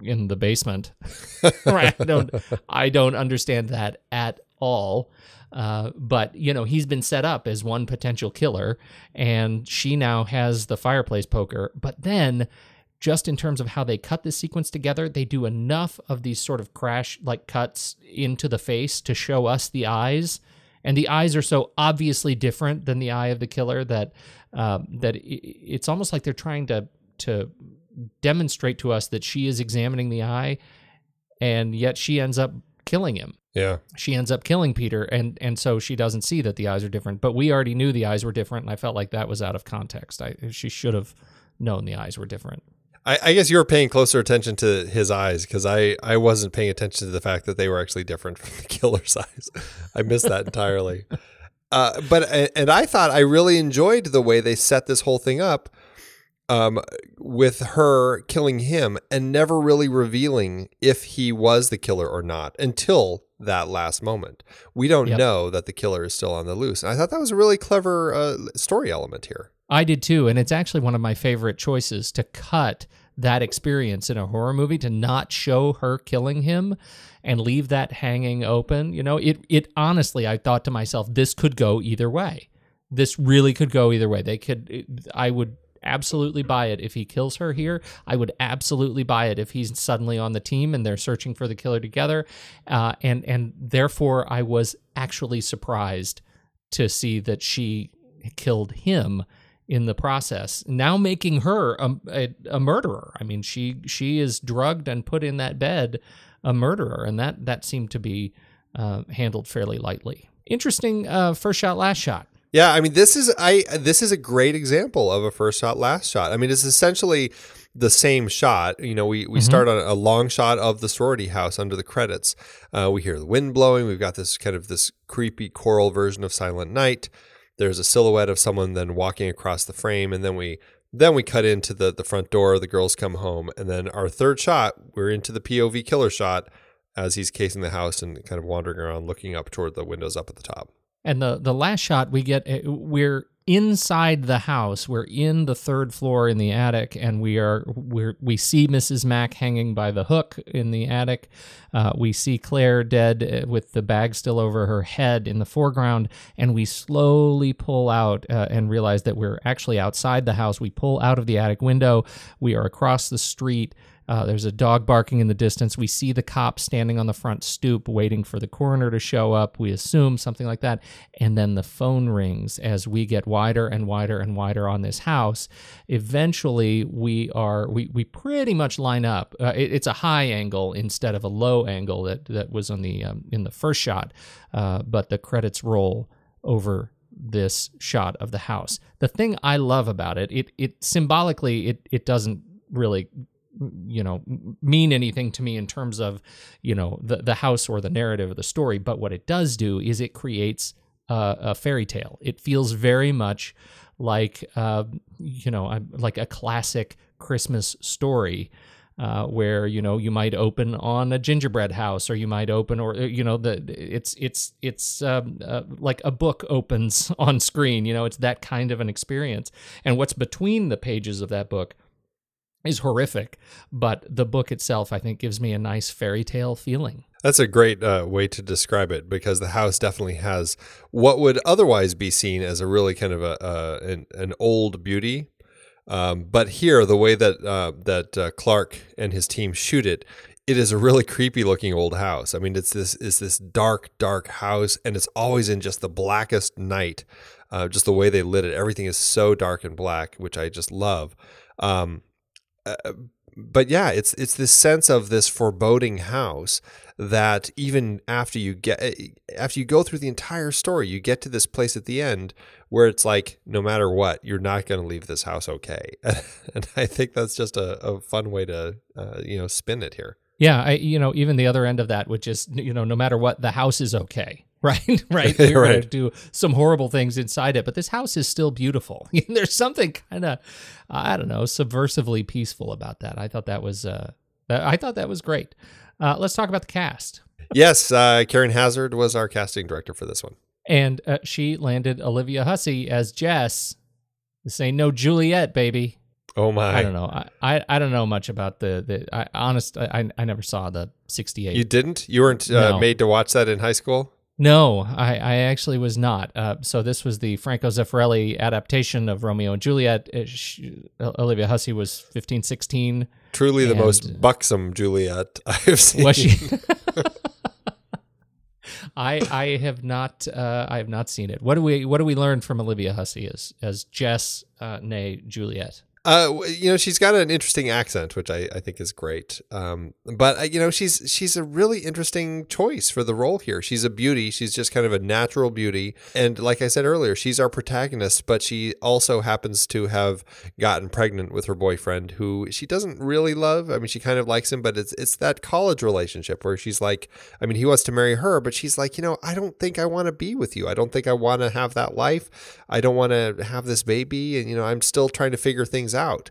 in the basement. right? I don't I don't understand that at all. Uh, but you know he's been set up as one potential killer, and she now has the fireplace poker. But then, just in terms of how they cut this sequence together, they do enough of these sort of crash like cuts into the face to show us the eyes, and the eyes are so obviously different than the eye of the killer that um, that it's almost like they're trying to to demonstrate to us that she is examining the eye, and yet she ends up killing him. Yeah. She ends up killing Peter and and so she doesn't see that the eyes are different. But we already knew the eyes were different and I felt like that was out of context. I she should have known the eyes were different. I, I guess you were paying closer attention to his eyes because I, I wasn't paying attention to the fact that they were actually different from the killer's eyes. I missed that entirely. Uh, but and I thought I really enjoyed the way they set this whole thing up um, with her killing him and never really revealing if he was the killer or not until that last moment. We don't yep. know that the killer is still on the loose. And I thought that was a really clever uh, story element here. I did too. And it's actually one of my favorite choices to cut that experience in a horror movie to not show her killing him and leave that hanging open. You know, it it honestly, I thought to myself, this could go either way. This really could go either way. They could. I would absolutely buy it if he kills her here. I would absolutely buy it if he's suddenly on the team and they're searching for the killer together. Uh, and and therefore, I was actually surprised to see that she killed him in the process now making her a, a, a, murderer i mean she she is drugged and put in that bed a murderer and that that seemed to be uh, handled fairly lightly interesting uh, first shot last shot yeah, I mean this is I this is a great example of a first shot last shot. I mean it's essentially the same shot. You know, we we mm-hmm. start on a long shot of the sorority house under the credits. Uh, we hear the wind blowing. We've got this kind of this creepy choral version of Silent Night. There's a silhouette of someone then walking across the frame, and then we then we cut into the the front door. The girls come home, and then our third shot, we're into the POV killer shot as he's casing the house and kind of wandering around, looking up toward the windows up at the top. And the the last shot we get, eh, we're inside the house. We're in the third floor in the attic, and we are we we see Mrs. Mack hanging by the hook in the attic. Uh, we see Claire dead eh, with the bag still over her head in the foreground, and we slowly pull out uh, and realize that we're actually outside the house. We pull out of the attic window. We are across the street. Uh, there's a dog barking in the distance. We see the cop standing on the front stoop waiting for the coroner to show up. We assume something like that. And then the phone rings as we get wider and wider and wider on this house. Eventually, we are, we, we pretty much line up. Uh, it, it's a high angle instead of a low angle that, that was on the, um, in the first shot. Uh, but the credits roll over this shot of the house. The thing I love about it, it, it symbolically, it, it doesn't really you know mean anything to me in terms of you know the the house or the narrative of the story. But what it does do is it creates a, a fairy tale. It feels very much like uh, you know like a classic christmas story uh, where you know you might open on a gingerbread house or you might open or you know the it's it's it's um, uh, like a book opens on screen you know it's that kind of an experience. And what's between the pages of that book is horrific, but the book itself, I think, gives me a nice fairy tale feeling. That's a great uh, way to describe it because the house definitely has what would otherwise be seen as a really kind of a uh, an, an, old beauty. Um, but here, the way that uh, that uh, Clark and his team shoot it, it is a really creepy looking old house. I mean, it's this is this dark, dark house, and it's always in just the blackest night. Uh, just the way they lit it, everything is so dark and black, which I just love. Um, but yeah, it's it's this sense of this foreboding house that even after you get eh, after you go through the entire story, you get to this place at the end where it's like no matter what, you're not going to leave this house okay. and I think that's just a, a fun way to uh, you know spin it here. Yeah, I you know even the other end of that, which is you know no matter what, the house is okay. Right, right. You're right. going to do some horrible things inside it, but this house is still beautiful. There's something kind of, I don't know, subversively peaceful about that. I thought that was, uh, I thought that was great. Uh, let's talk about the cast. yes, uh, Karen Hazard was our casting director for this one, and uh, she landed Olivia Hussey as Jess. This ain't no Juliet, baby. Oh my! I don't know. I, I, I don't know much about the the. I honest. I I never saw the '68. You didn't? You weren't uh, no. made to watch that in high school? No, I, I actually was not. Uh, so this was the Franco Zeffirelli adaptation of Romeo and Juliet. Uh, she, Olivia Hussey was 15, 16. Truly the most buxom Juliet I've seen. Was she? I I have not uh, I have not seen it. What do we what do we learn from Olivia Hussey as as Jess, uh, nay Juliet? Uh, you know, she's got an interesting accent, which I, I think is great. Um, but uh, you know, she's she's a really interesting choice for the role here. She's a beauty. She's just kind of a natural beauty, and like I said earlier, she's our protagonist. But she also happens to have gotten pregnant with her boyfriend, who she doesn't really love. I mean, she kind of likes him, but it's it's that college relationship where she's like, I mean, he wants to marry her, but she's like, you know, I don't think I want to be with you. I don't think I want to have that life. I don't want to have this baby, and you know, I'm still trying to figure things out.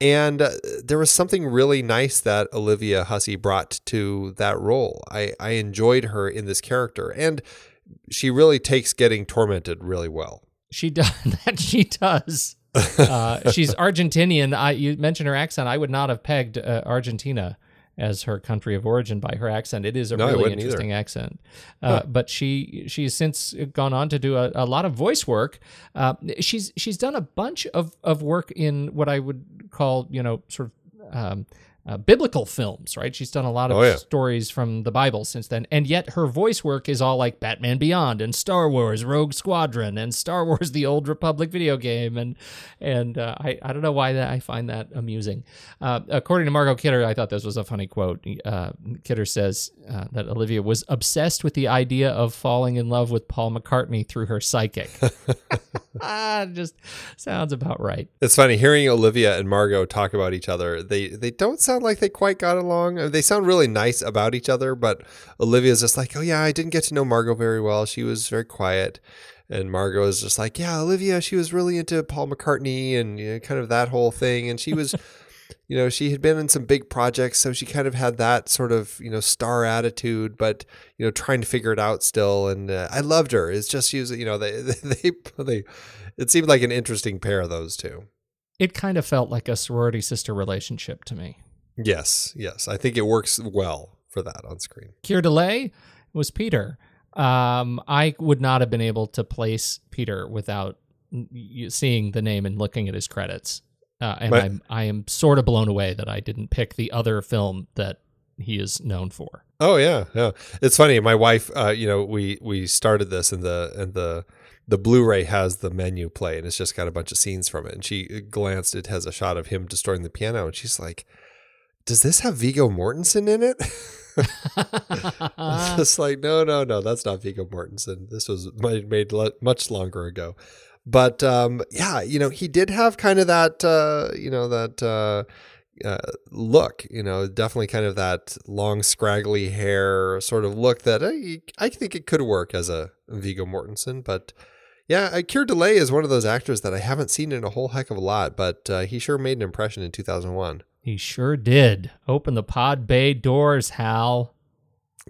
And uh, there was something really nice that Olivia Hussey brought to that role. I, I enjoyed her in this character, and she really takes getting tormented really well. She does that. She does. Uh, she's Argentinian. I, you mentioned her accent. I would not have pegged uh, Argentina as her country of origin by her accent. It is a No, really interesting either. accent. Uh, But she she's since gone on to do a, a lot of voice work. Uh, she's she's done a bunch of, of work in what I would call you know sort of. Um, uh, biblical films, right? She's done a lot of Oh, yeah. stories from the Bible since then, and yet her voice work is all like Batman Beyond and Star Wars Rogue Squadron and Star Wars: The Old Republic video game, and and uh, I I don't know why that I find that amusing. Uh, according to Margot Kidder, I thought this was a funny quote. Uh, Kidder says uh, that Olivia was obsessed with the idea of falling in love with Paul McCartney through her psychic. ah, just sounds about right. It's funny hearing Olivia and Margot talk about each other. They they don't sound like they quite got along. Uh, They sound really nice about each other, but Olivia's just like, "Oh yeah, I didn't get to know Margot very well. She was very quiet." And Margot is just like, "Yeah, Olivia, she was really into Paul McCartney and you know, kind of that whole thing and she was you know, she had been in some big projects, so she kind of had that sort of, you know, star attitude, but you know, trying to figure it out still. And uh, I loved her. It's just she was, you know, they they they. It seemed like an interesting pair of those two. It kind of felt like a sorority sister relationship to me. Yes, yes. I think it works well for that on screen. Keir Dullea was Peter. Um, I would not have been able to place Peter without seeing the name and looking at his credits. Uh, and But- I'm I am sort of blown away that I didn't pick the other film that he is known for. Oh yeah, yeah. It's funny. My wife, uh, you know, we we started this and the and the the Blu-ray has the menu play and it's just got a bunch of scenes from it. And she glanced. It has a shot of him destroying the piano, and she's like, "Does this have Viggo Mortensen in it?" It's like, no, no, no, that's not Viggo Mortensen. This was made, much longer ago. But um, yeah, you know, he did have kind of that, uh, you know, that uh, uh, look, you know, definitely kind of that long, scraggly hair sort of look that I, I think it could work as a Viggo Mortensen. But yeah, uh, Keir Dullea is one of those actors that I haven't seen in a whole heck of a lot, but uh, he sure made an impression in 2001. He sure did. Open the pod bay doors, Hal.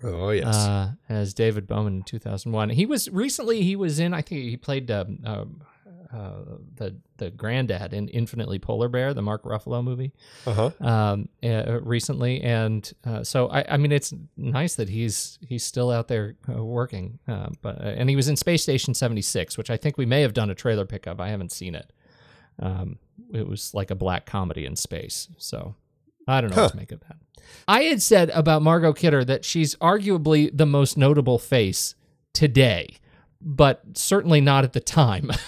Oh, yes. Uh, as David Bowman in 2001. He was recently. He was in. I think he played um, um, uh, the the granddad in Infinitely Polar Bear, the Mark Ruffalo movie. Uh huh. um, uh, recently, and uh, so I, I mean, it's nice that he's he's still out there uh, working. Uh, but uh, and he was in Space Station seventy six, which I think we may have done a trailer pickup. I haven't seen it. Um, it was like a black comedy in space, so I don't know what to make of that. I had said about Margot Kidder that she's arguably the most notable face today, but certainly not at the time.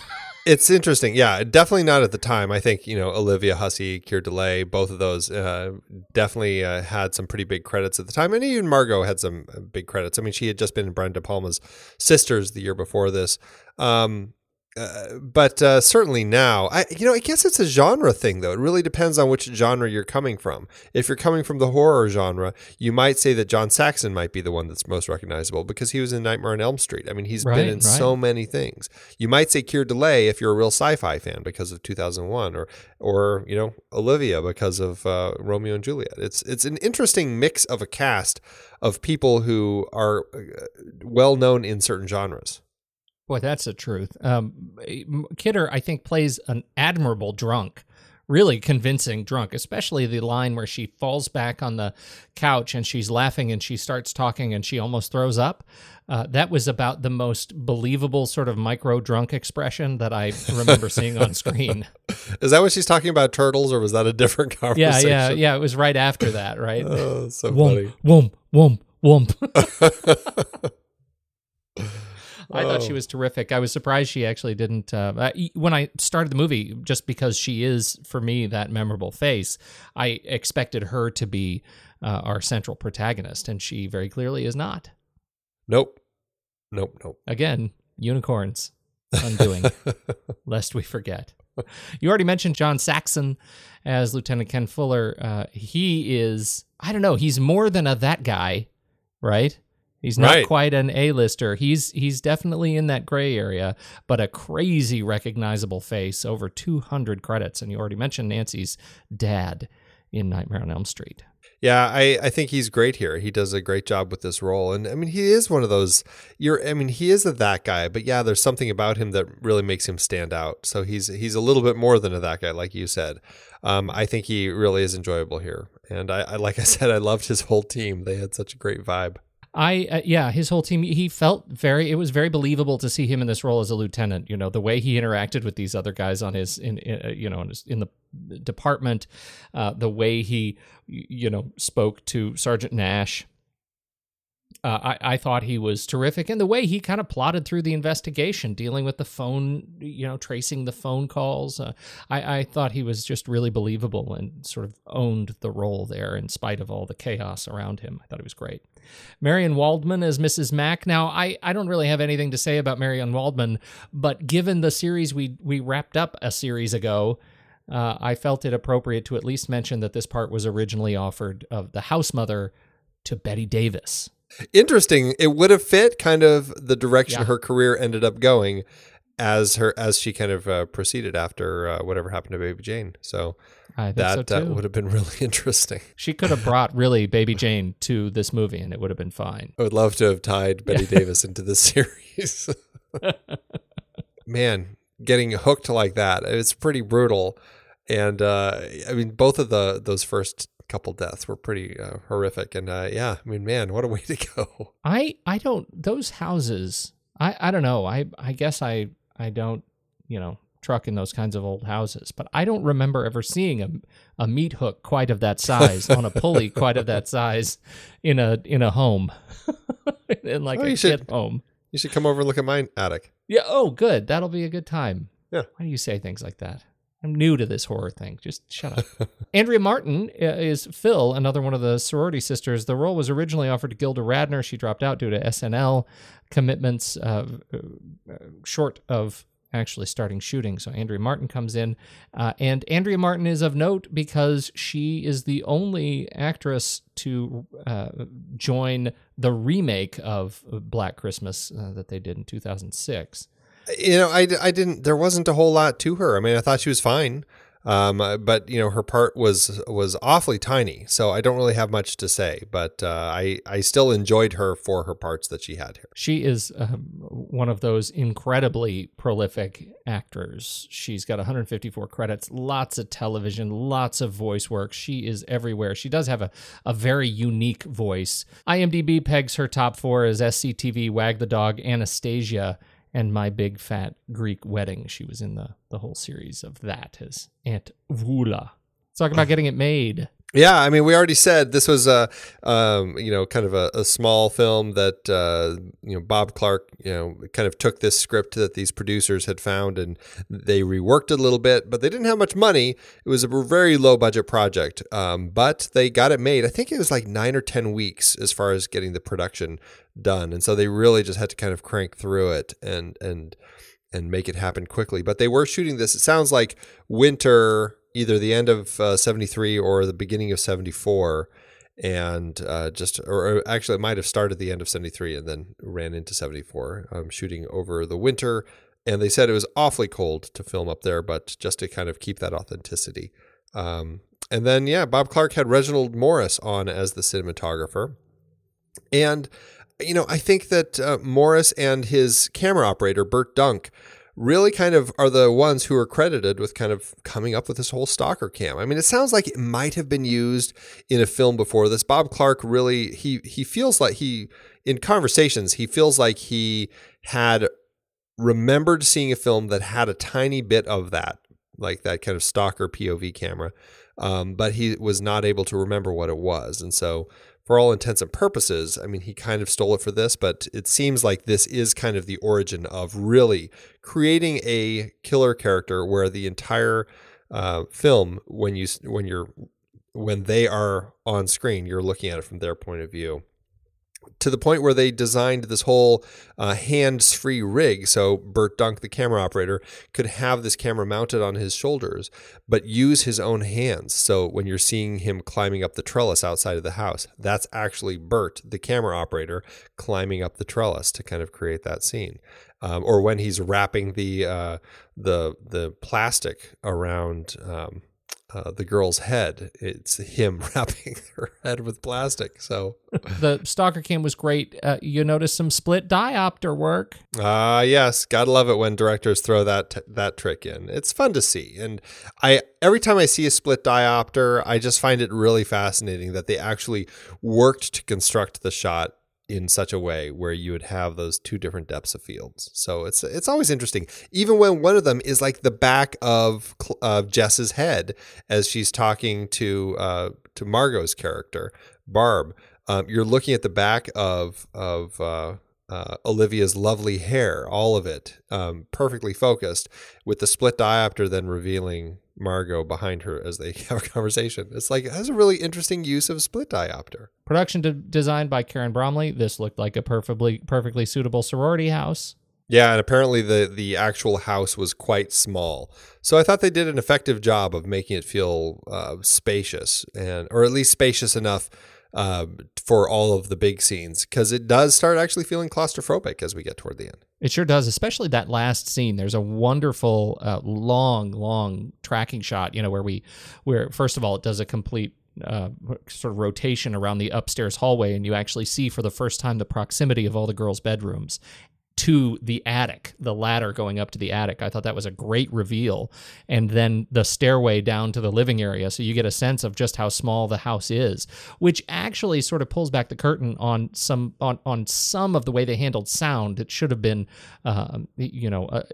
It's interesting. Yeah, definitely not at the time. I think, you know, Olivia Hussey, Keir Dullea, both of those uh, definitely uh, had some pretty big credits at the time. And even Margot had some uh, big credits. I mean, she had just been in Brian De Palma's Sisters the year before this. Um, uh, but uh, certainly now, I you know, I guess it's a genre thing though. It really depends on which genre you're coming from. If you're coming from the horror genre, you might say that John Saxon might be the one that's most recognizable because he was in Nightmare on Elm Street. I mean, he's Right, been in right. so many things. You might say Keir Dullea if you're a real sci-fi fan because of 2001, or or you know Olivia because of uh, Romeo and Juliet. It's it's an interesting mix of a cast of people who are uh, well known in certain genres. Boy, that's the truth. Um, Kidder, I think, plays an admirable drunk, really convincing drunk, especially the line where she falls back on the couch and she's laughing and she starts talking and she almost throws up. Uh, that was about the most believable sort of micro drunk expression that I remember seeing on screen. Is that what she's talking about turtles, or was that a different Yeah, conversation? yeah, yeah. It was right after that, right? Oh, so Womp, funny. womp, womp, womp. I thought she Oh. was terrific. I was surprised she actually didn't. Uh, when I started the movie, just because she is for me that memorable face, I expected her to be uh, our central protagonist, and she very clearly is not. Nope. Nope. Nope. Again, unicorns undoing, lest we forget. You already mentioned John Saxon as Lieutenant Ken Fuller. Uh, he is, I don't know, he's more than a that guy, right? He's not Right. quite an A-lister. He's he's definitely in that gray area, but a crazy recognizable face. Over 200 credits, and you already mentioned Nancy's dad in Nightmare on Elm Street. Yeah, I, I think he's great here. He does a great job with this role. And I mean, he is one of those you're I mean, he is a that guy, but yeah, there's something about him that really makes him stand out. So he's he's a little bit more than a that guy, like you said. Um, I think he really is enjoyable here. And I, I like I said, I loved his whole team. They had such a great vibe. I uh, yeah, his whole team. He felt very. It was very believable to see him in this role as a lieutenant. You know, the way he interacted with these other guys on his in, in uh, you know in, his, in the department, uh, the way he you know spoke to Sergeant Nash. Uh, I, I thought he was terrific, and the way he kind of plotted through the investigation, dealing with the phone, you know, tracing the phone calls. Uh, I, I thought he was just really believable and sort of owned the role there, in spite of all the chaos around him. I thought he was great. Marian Waldman as Mrs. Mack. Now, I, I don't really have anything to say about Marian Waldman, but given the series we we wrapped up a series ago, uh, I felt it appropriate to at least mention that this part was originally offered of the house mother to Bette Davis. Interesting. It would have fit kind of the direction Yeah. her career ended up going as her as she kind of uh, proceeded after uh, whatever happened to Baby Jane. So I think that so uh, would have been really interesting. She could have brought really Baby Jane to this movie, and it would have been fine. I would love to have tied Bette Davis into this series. Man, getting hooked like that, it's pretty brutal. And uh, I mean, both of the those first couple deaths were pretty uh, horrific. And uh, yeah, I mean, man, what a way to go. I I don't those houses. I I don't know. I I guess I I don't you know truck in those kinds of old houses, but I don't remember ever seeing a a meat hook quite of that size on a pulley quite of that size in a in a home in like Oh, a should- kid home. You should come over and look at my attic. Yeah. Oh, good. That'll be a good time. Yeah. Why do you say things like that? I'm new to this horror thing. Just shut up. Andrea Martin uh, is Phil, another one of the sorority sisters. The role was originally offered to Gilda Radner. She dropped out due to SNL commitments, uh, uh, short of actually starting shooting. So Andrea Martin comes in, uh, and Andrea Martin is of note because she is the only actress to uh, join the remake of Black Christmas uh, that they did in 2006. You know, I, I didn't. There wasn't a whole lot to her. I mean, I thought she was fine, um, but you know, her part was was awfully tiny. So I don't really have much to say. But uh, I I still enjoyed her for her parts that she had here. She is um, one of those incredibly prolific actors. She's got 154 credits, lots of television, lots of voice work. She is everywhere. She does have a, a very unique voice. IMDb pegs her top four as SCTV, Wag the Dog, Anastasia, and My Big Fat Greek Wedding. She was in the, the whole series of that as Aunt Voula. Let's talk about getting it made. Yeah, I mean, we already said this was a, um, you know, kind of a, a small film that uh, you know Bob Clark, you know, kind of took this script that these producers had found and they reworked it a little bit, but they didn't have much money. It was a very low budget project, um, but they got it made. I think it was like nine or ten weeks as far as getting the production done, and so they really just had to kind of crank through it and and and make it happen quickly. But they were shooting this. It sounds like winter, either the end of uh, '73 or the beginning of '74, and uh, just or, actually it might have started the end of '73 and then ran into '74. Um, shooting over the winter, and they said it was awfully cold to film up there, but just to kind of keep that authenticity. Um, and then yeah, Bob Clark had Reginald Morris on as the cinematographer, and you know, I think that uh, Morris and his camera operator, Bert Dunk, really kind of are the ones who are credited with kind of coming up with this whole stalker cam. I mean, it sounds like it might have been used in a film before this. Bob Clark really he he feels like he in conversations he feels like he had remembered seeing a film that had a tiny bit of that, like that kind of stalker POV camera, um, but he was not able to remember what it was, and so for all intents and purposes, I mean, he kind of stole it for this, but it seems like this is kind of the origin of really creating a killer character where the entire uh, film, when you when you're when they are on screen, you're looking at it from their point of view. To the point where they designed this whole uh, hands-free rig, so Bert Dunk, the camera operator, could have this camera mounted on his shoulders, but use his own hands. So when you're seeing him climbing up the trellis outside of the house, that's actually Bert, the camera operator, climbing up the trellis to kind of create that scene. Um, or when he's wrapping the uh, the the plastic around um, uh, the girl's head. It's him wrapping her head with plastic. So, the stalker cam was great. Uh, you notice some split diopter work. ah, yes, gotta love it when directors throw that t- that trick in. It's fun to see, and I every time I see a split diopter, I just find it really fascinating that they actually worked to construct the shot in such a way where you would have those two different depths of fields. So it's it's always interesting, even when one of them is like the back of of Jess's head as she's talking to uh, to Margot's character Barb. Um, you're looking at the back of of uh, uh, Olivia's lovely hair, all of it um, perfectly focused, with the split diopter then revealing Margot behind her as they have a conversation. It's like it has a really interesting use of split diopter. Production de- designed by Karen Bromley. This looked like a perfectly perfectly suitable sorority house. Yeah, and apparently the the actual house was quite small. So I thought they did an effective job of making it feel uh, spacious and or at least spacious enough uh, for all of the big scenes because it does start actually feeling claustrophobic as we get toward the end. It sure does, especially that last scene. There's a wonderful, uh, long, long tracking shot. You know, where we, where first of all, it does a complete uh, sort of rotation around the upstairs hallway, and you actually see for the first time the proximity of all the girls' bedrooms to the attic, the ladder going up to the attic. I thought that was a great reveal. And then the stairway down to the living area. So you get a sense of just how small the house is, which actually sort of pulls back the curtain on some on, on some of the way they handled sound. It should have been, um, you know, uh,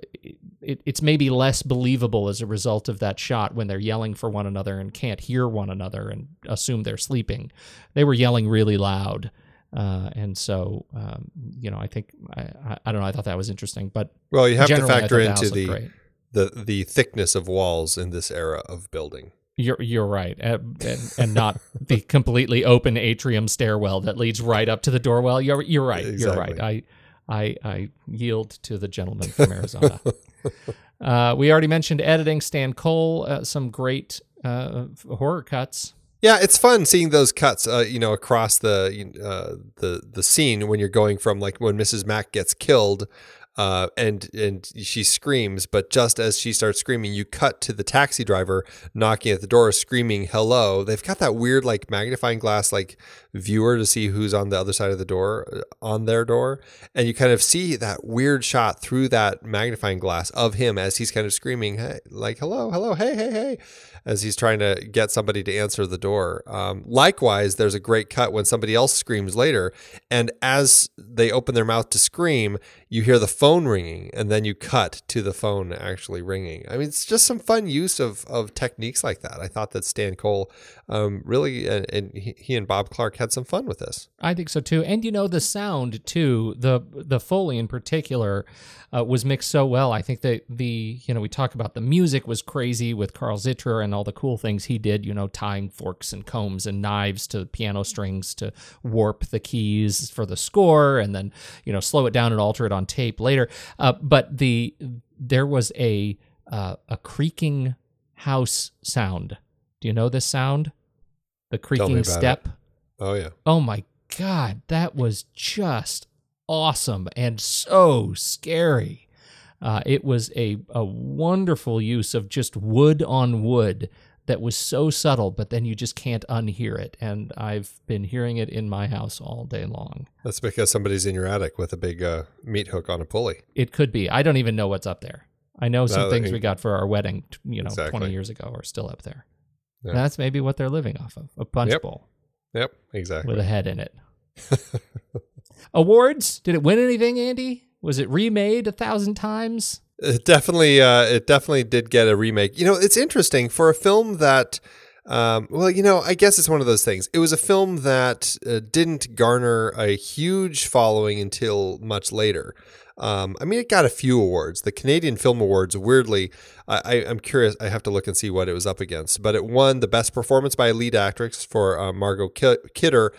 it, it's maybe less believable as a result of that shot when they're yelling for one another and can't hear one another and assume they're sleeping. They were yelling really loud. Uh, and so, um, you know, I think I, I, don't know. I thought that was interesting, but Well, you have to factor into the great. the the thickness of walls in this era of building. You're you're right, uh, and, and not the completely open atrium stairwell that leads right up to the doorwell. You're you're right. You're right. I I I yield to the gentleman from Arizona. uh, we already mentioned editing. Stan Cole, uh, some great uh, horror cuts. Yeah, it's fun seeing those cuts, uh, you know, across the uh, the the scene when you're going from like when Mrs. Mack gets killed, uh, and and she screams, but just as she starts screaming, you cut to the taxi driver knocking at the door, screaming "Hello!" They've got that weird like magnifying glass like viewer to see who's on the other side of the door, uh, on their door, and you kind of see that weird shot through that magnifying glass of him as he's kind of screaming, "Hey, like hello, hello, hey, hey, hey." As he's trying to get somebody to answer the door. Um, likewise, there's a great cut when somebody else screams later, and as they open their mouth to scream, you hear the phone ringing, and then you cut to the phone actually ringing. I mean, it's just some fun use of of techniques like that. I thought that Stan Cole um, really, and, and he and Bob Clark had some fun with this. I think so too. And you know the sound too, the the Foley in particular uh, was mixed so well. I think that the you know we talk about the music was crazy with Carl Zittrer and all the cool things he did. You know, tying forks and combs and knives to piano strings to warp the keys for the score, and then you know slow it down and alter it on tape later. Uh, but the there was a uh, a creaking house sound. Do you know this sound? The creaking step. it. Oh yeah. Oh my god, that was just awesome and so scary. Uh, it was a, a wonderful use of just wood on wood that was so subtle, but then you just can't unhear it. And I've been hearing it in my house all day long. That's because somebody's in your attic with a big uh, meat hook on a pulley. It could be. I don't even know what's up there. I know some No, things we got for our wedding, you know, Exactly. 20 years ago are still up there. Yeah. That's maybe what they're living off of a punch Yep. bowl Yep, exactly. with a head in it. Awards? Did it win anything, Andy? Was it remade a thousand times? It definitely, uh, it definitely did get a remake. You know, it's interesting for a film that, um, well, you know, I guess it's one of those things. It was a film that uh, didn't garner a huge following until much later. Um, I mean, it got a few awards. The Canadian Film Awards, weirdly, I, I'm curious. I have to look and see what it was up against. But it won the best performance by a lead actress for uh, Margot Kidder.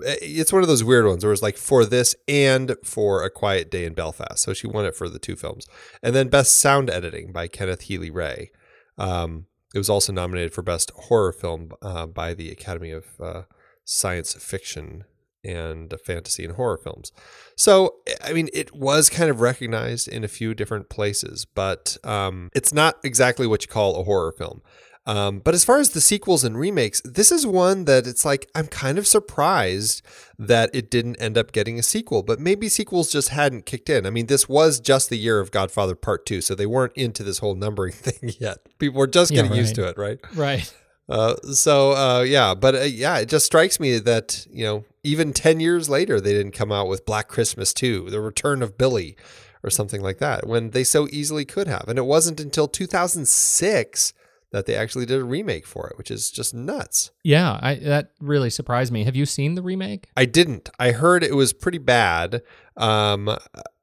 It's one of those weird ones where it's like for this and for A Quiet Day in Belfast. So she won it for the two films. And then Best Sound Editing by Kenneth Heeley-Ray. Um, it was also nominated for Best Horror Film uh, by the Academy of uh, Science Fiction and Fantasy and Horror Films. So, I mean, it was kind of recognized in a few different places, but um, it's not exactly what you call a horror film. Um, but as far as the sequels and remakes, this is one that it's like I'm kind of surprised that it didn't end up getting a sequel. But maybe sequels just hadn't kicked in. I mean, this was just the year of Godfather Part Two, so they weren't into this whole numbering thing yet. People were just Yeah, getting used to it, right? Right. Uh, so uh, yeah, but uh, yeah, it just strikes me that you know even ten years later they didn't come out with Black Christmas Two, The Return of Billy, or something like that when they so easily could have, and it wasn't until 2006 that they actually did a remake for it, which is just nuts. Yeah, I, that really surprised me. Have you seen the remake? I didn't. I heard it was pretty bad. Um,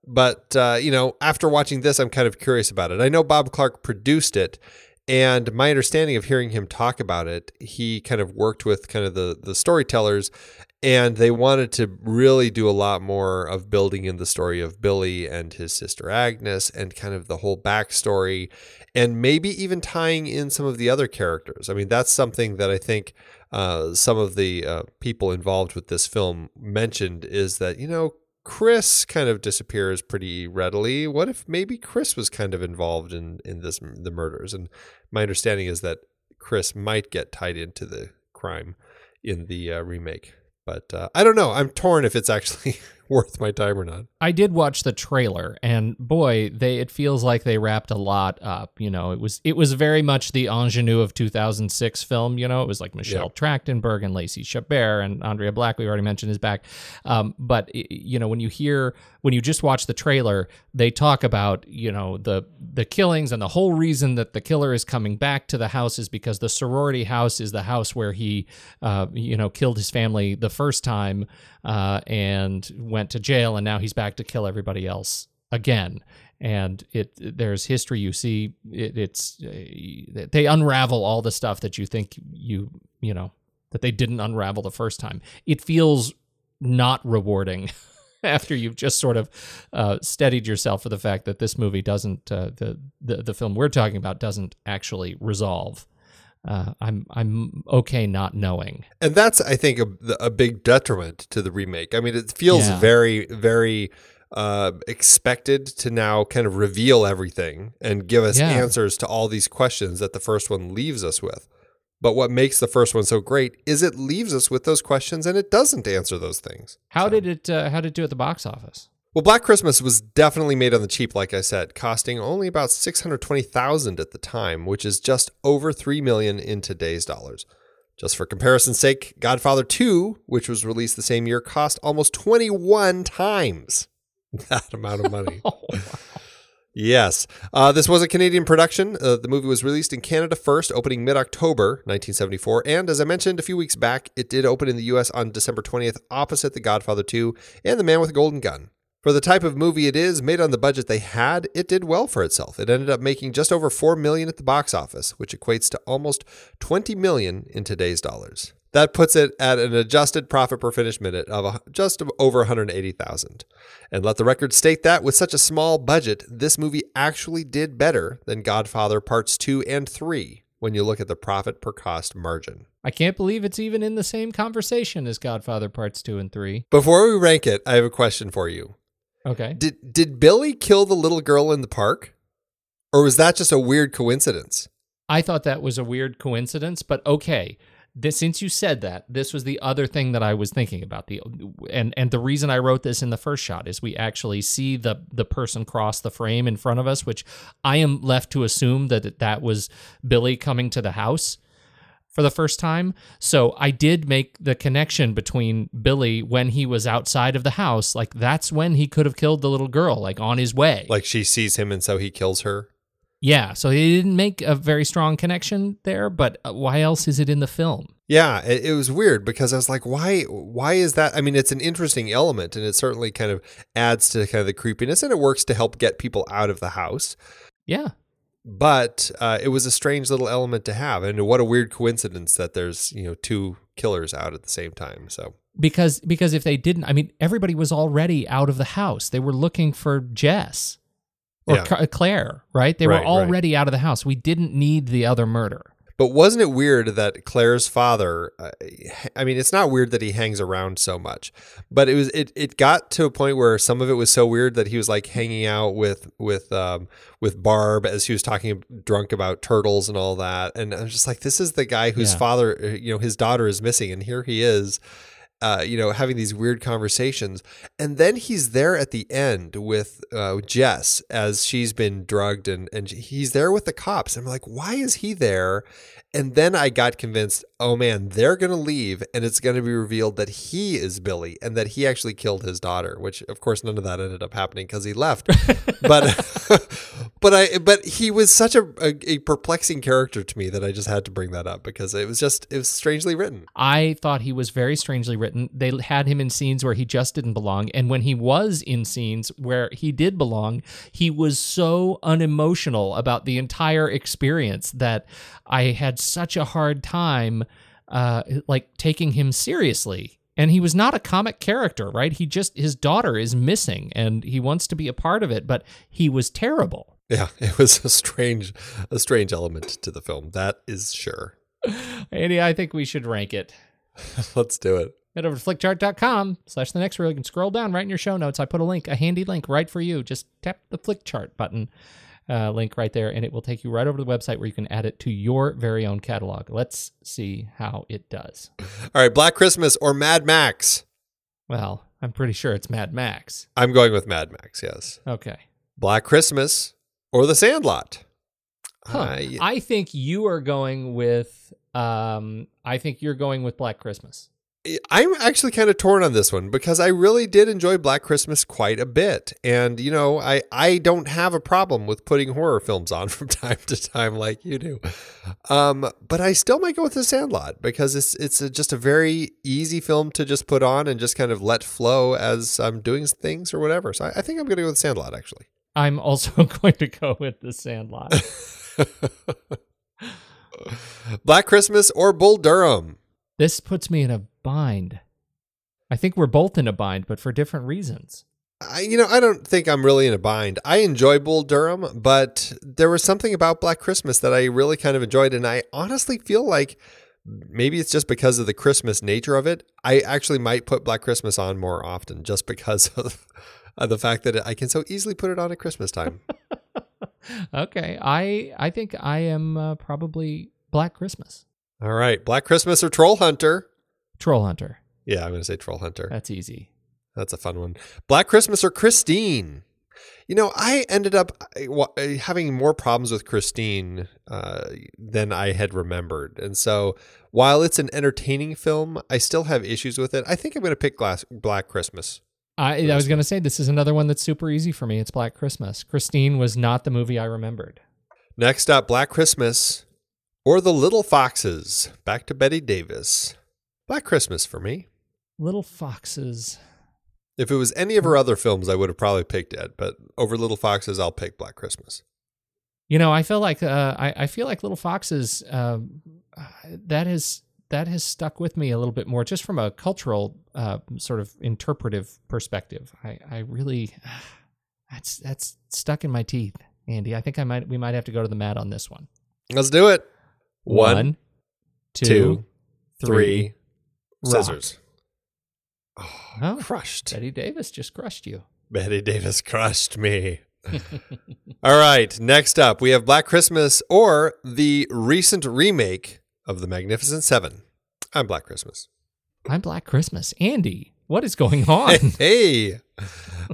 but uh, you know, after watching this, I'm kind of curious about it. I know Bob Clark produced it, and my understanding of hearing him talk about it, he kind of worked with kind of the the storytellers, and they wanted to really do a lot more of building in the story of Billy and his sister Agnes, and kind of the whole backstory, and maybe even tying in some of the other characters. I mean, that's something that I think uh, some of the uh, people involved with this film mentioned is that you know Chris kind of disappears pretty readily. What if maybe Chris was kind of involved in in this the murders? And my understanding is that Chris might get tied into the crime in the uh, remake. But uh, I don't know. I'm torn if it's actually worth my time or not. I did watch the trailer, and boy, they it feels like they wrapped a lot up. You know, it was it was very much the ingenue of 2006 film. You know, it was like Michelle Trachtenberg and Lacey Chabert and Andrea Black. We already mentioned is back. Um, but you know, when you hear when you just watch the trailer, they talk about you know the the killings and the whole reason that the killer is coming back to the house is because the sorority house is the house where he uh, you know killed his family the first time uh, and went to jail, and now he's back to kill everybody else again. And it there's history you see. It, it's uh, they unravel all the stuff that you think you you know that they didn't unravel the first time. It feels not rewarding after you've just sort of uh, steadied yourself for the fact that this movie doesn't uh, the, the the film we're talking about doesn't actually resolve. Uh, I'm I'm okay not knowing. And that's, I think, a, a big detriment to the remake. I mean, it feels Yeah. very, very uh, expected to now kind of reveal everything and give us Yeah. answers to all these questions that the first one leaves us with. But what makes the first one so great is it leaves us with those questions and it doesn't answer those things. How did it uh, how did it do at the box office? Well, Black Christmas was definitely made on the cheap, like I said, costing only about six hundred twenty thousand at the time, which is just over three million in today's dollars. Just for comparison's sake, Godfather Two, which was released the same year, cost almost twenty-one times that amount of money. Yes. Uh, this was a Canadian production. Uh, the movie was released in Canada first, opening mid October 1974. And as I mentioned a few weeks back, it did open in the US on December 20th, opposite The Godfather 2 and The Man with the Golden Gun. For the type of movie it is, made on the budget they had, it did well for itself. It ended up making just over 4 million at the box office, which equates to almost 20 million in today's dollars. That puts it at an adjusted profit per finished minute of just over 180,000. And let the record state that with such a small budget, this movie actually did better than Godfather Parts 2 and 3 when you look at the profit per cost margin. I can't believe it's even in the same conversation as Godfather Parts 2 and 3. Before we rank it, I have a question for you. Okay. Did did Billy kill the little girl in the park? Or was that just a weird coincidence? I thought that was a weird coincidence, but okay. This, since you said that, this was the other thing that I was thinking about. The and and the reason I wrote this in the first shot is we actually see the the person cross the frame in front of us, which I am left to assume that that was Billy coming to the house for the first time. So I did make the connection between Billy when he was outside of the house, like that's when he could have killed the little girl, like on his way. Like she sees him and so he kills her? Yeah, so he didn't make a very strong connection there, but uh, why else is it in the film? Yeah, it, it was weird because I was like, why why is that? I mean, it's an interesting element and it certainly kind of adds to kind of the creepiness and it works to help get people out of the house. Yeah. But uh, it was a strange little element to have. And what a weird coincidence that there's, you know, two killers out at the same time. So Because because if they didn't, I mean, everybody was already out of the house. They were looking for Jess or Yeah. Claire, right? They Right, were right. already out of the house. We didn't need the other murder. But wasn't it weird that Claire's father? Uh, I mean, it's not weird that he hangs around so much, but it was it. It got to a point where some of it was so weird that he was like hanging out with with um, with Barb as he was talking drunk about turtles and all that, and I was just like, this is the guy whose Yeah. father, uh, you know, his daughter is missing, and here he is. Uh, you know, having these weird conversations, and then he's there at the end with uh, Jess as she's been drugged, and and he's there with the cops. I'm like, why is he there? And then I got convinced, oh man, they're going to leave and it's going to be revealed that he is Billy and that he actually killed his daughter, which of course none of that ended up happening because he left. but but I but he was such a, a, a perplexing character to me that I just had to bring that up because it was just it was strangely written. I thought he was very strangely written. They had him in scenes where he just didn't belong. And when he was in scenes where he did belong, he was so unemotional about the entire experience that I had such a hard time uh, like taking him seriously. And he was not a comic character, right? He just his daughter is missing and he wants to be a part of it, but he was terrible. Yeah, it was a strange a strange element to the film. That is sure. Andy, I think we should rank it. Let's do it. Head over to flickchart.com slash the next reel. You can scroll down right in your show notes. I put a link, a handy link right for you. Just tap the flickchart button uh, link right there, and it will take you right over to the website where you can add it to your very own catalog. Let's see how it does. All right, Black Christmas or Mad Max? Well, I'm pretty sure it's Mad Max. I'm going with Mad Max, yes. Okay. Black Christmas or The Sandlot? Huh. I- I think you are going with. Um, I think you're going with Black Christmas. I'm actually kind of torn on this one because I really did enjoy Black Christmas quite a bit. And, you know, I, I don't have a problem with putting horror films on from time to time like you do. Um, but I still might go with The Sandlot because it's it's a, just a very easy film to just put on and just kind of let flow as I'm doing things or whatever. So I, I think I'm going to go with The Sandlot actually. I'm also going to go with the Sandlot. Black Christmas or Bull Durham? This puts me in a bind. I think we're both in a bind, but for different reasons. I, you know, I don't think I'm really in a bind. I enjoy Bull Durham, but there was something about Black Christmas that I really kind of enjoyed, and I honestly feel like maybe it's just because of the Christmas nature of it. I actually might put Black Christmas on more often, just because of, of the fact that I can so easily put it on at Christmas time. Okay, I I think I am uh, probably Black Christmas, All right, Black Christmas or Troll Hunter? Troll Hunter. Yeah, I'm going to say Troll Hunter. That's easy. That's a fun one. Black Christmas or Christine? You know, I ended up having more problems with Christine uh, than I had remembered. And so while it's an entertaining film, I still have issues with it. I think I'm going to pick Glass- Black Christmas. I I was going to say this is another one that's super easy for me. It's Black Christmas. Christine was not the movie I remembered. Next up, Black Christmas or The Little Foxes. Back to Bette Davis. Black Christmas for me. Little Foxes. If it was any of her other films, I would have probably picked it. But over Little Foxes, I'll pick Black Christmas. You know, I feel like uh, I I feel like Little Foxes. Uh, that has that has stuck with me a little bit more, just from a cultural uh, sort of interpretive perspective. I I really that's that's stuck in my teeth, Andy. I think I might we might have to go to the mat on this one. Let's do it. One, two, two, three. scissors. Oh, oh, Crushed. Bette Davis just crushed you. Bette Davis crushed me. All right. Next up, we have Black Christmas or the recent remake of The Magnificent Seven. I'm Black Christmas. I'm Black Christmas. Andy, what is going on? Hey,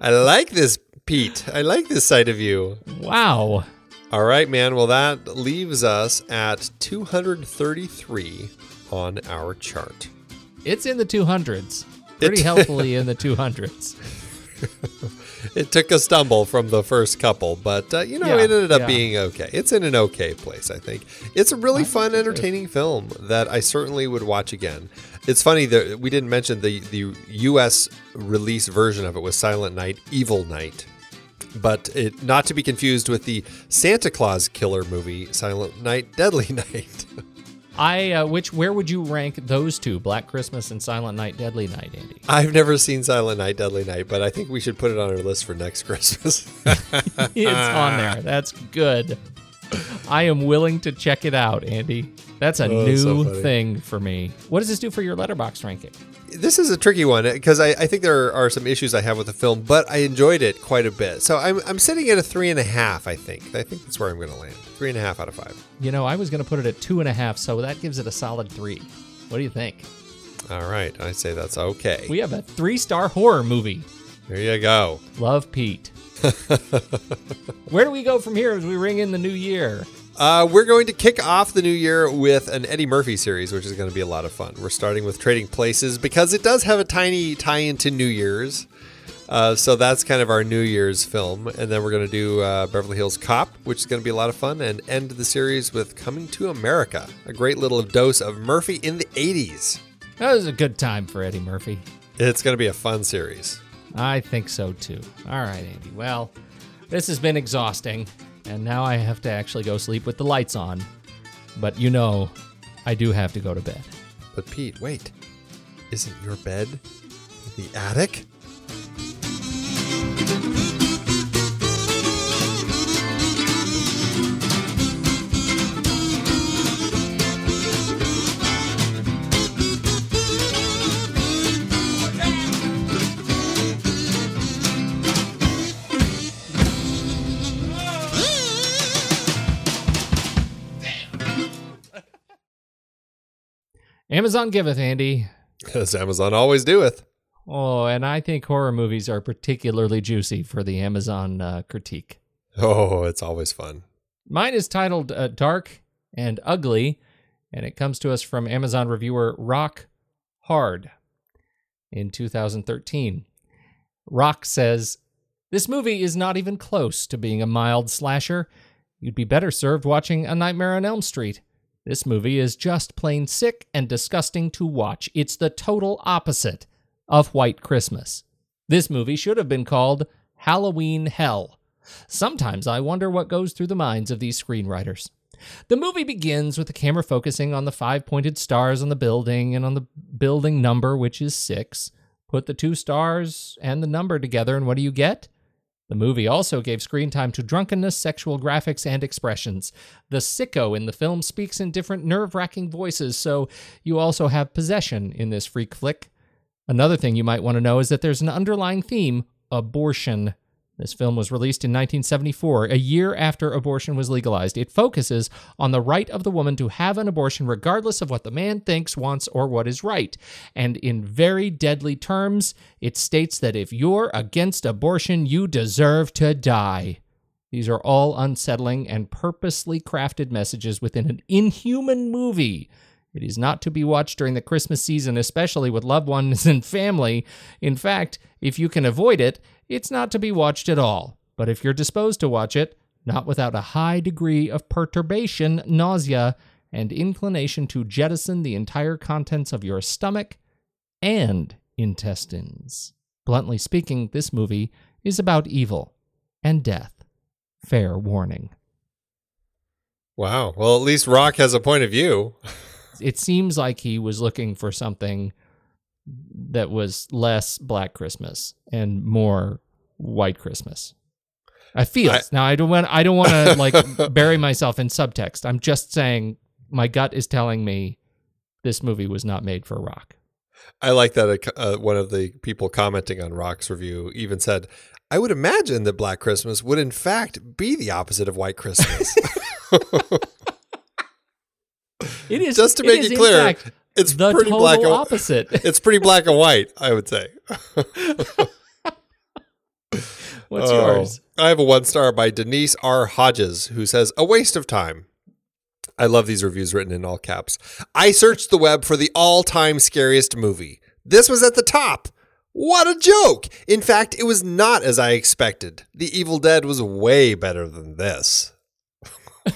I like this, Pete. I like this side of you. wow. All right, man. Well, that leaves us at 233 on our chart. It's in the 200s. Pretty healthily in the 200s. It took a stumble from the first couple, but uh, you know, Yeah, it ended up yeah. being okay. It's in an okay place, I think. It's a really I fun, entertaining film that I certainly would watch again. It's funny that we didn't mention the the U.S. release version of it was Silent Night, Evil Night, but it not to be confused with the Santa Claus killer movie, Silent Night, Deadly Night. I uh, which where would you rank those two, Black Christmas and Silent Night, Deadly Night, Andy? I've never seen Silent Night, Deadly Night, but I think we should put it on our list for next Christmas. it's on there. That's good. I am willing to check it out, Andy. That's a Oh, new so thing for me. What does this do for your Letterboxd ranking? This is a tricky one because I, I think there are some issues I have with the film, but I enjoyed it quite a bit. So I'm, I'm sitting at a three and a half, I think. I think that's where I'm going to land. Three and a half out of five. You know, I was going to put it at two and a half, so that gives it a solid three. What do you think? All right. I'd say that's okay. We have a three star horror movie. There you go. Love Pete. Where do we go from here as we ring in the new year? Uh, we're going to kick off the new year with an Eddie Murphy series, which is going to be a lot of fun. We're starting with Trading Places because it does have a tiny tie into New Year's. Uh, so that's kind of our New Year's film. And then we're going to do uh, Beverly Hills Cop, which is going to be a lot of fun, and end the series with Coming to America, a great little dose of Murphy in the 80s. That was a good time for Eddie Murphy. It's going to be a fun series. I think so too. All right, Andy. Well, this has been exhausting, and now I have to actually go sleep with the lights on. But you know, I do have to go to bed. But Pete, wait. Isn't your bed the attic? Amazon giveth, Andy. As Amazon always doeth. Oh, and I think horror movies are particularly juicy for the Amazon uh, critique. Oh, it's always fun. Mine is titled uh, Dark and Ugly, and it comes to us from Amazon reviewer Rock Hard in 2013. Rock says, This movie is not even close to being a mild slasher. You'd be better served watching A Nightmare on Elm Street. This movie is just plain sick and disgusting to watch. It's the total opposite of White Christmas. This movie should have been called Halloween Hell. Sometimes I wonder what goes through the minds of these screenwriters. The movie begins with the camera focusing on the five pointed stars on the building and on the building number, which is six. Put the two stars and the number together, and what do you get? The movie also gave screen time to drunkenness, sexual graphics, and expressions. The sicko in the film speaks in different nerve wracking voices, so you also have possession in this freak flick. Another thing you might want to know is that there's an underlying theme abortion. This film was released in 1974, a year after abortion was legalized. It focuses on the right of the woman to have an abortion regardless of what the man thinks, wants, or what is right. And in very deadly terms, it states that if you're against abortion, you deserve to die. These are all unsettling and purposely crafted messages within an inhuman movie. It is not to be watched during the Christmas season, especially with loved ones and family. In fact, if you can avoid it, it's not to be watched at all. But if you're disposed to watch it, not without a high degree of perturbation, nausea, and inclination to jettison the entire contents of your stomach and intestines. Bluntly speaking, this movie is about evil and death. Fair warning. Wow. Well, at least Rock has a point of view. It seems like he was looking for something that was less Black Christmas and more White Christmas. I feel I- now. I don't want. I don't want to like bury myself in subtext. I'm just saying my gut is telling me this movie was not made for rock. I like that uh, one of the people commenting on Rock's review even said, I would imagine that Black Christmas would in fact be the opposite of White Christmas. It is Just to make is, it clear, fact, it's the pretty total black and opposite. It's pretty black and white, I would say. What's Oh. yours? I have a one star by Denise R. Hodges, who says, A waste of time. I love these reviews written in all caps. I searched the web for the all time scariest movie. This was at the top. What a joke! In fact, it was not as I expected. The Evil Dead was way better than this.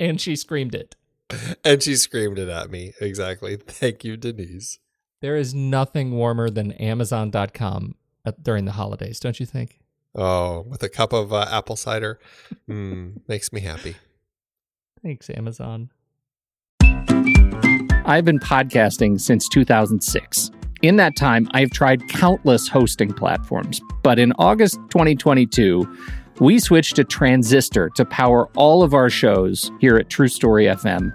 And she screamed it. And she screamed it at me. Exactly. Thank you, Denise. There is nothing warmer than Amazon.com at- during the holidays, don't you think? Oh, with a cup of uh, apple cider. Mm, makes me happy. Thanks, Amazon. I've been podcasting since 2006. In that time, I've tried countless hosting platforms. But in August 2022, We switched to Transistor to power all of our shows here at True Story FM,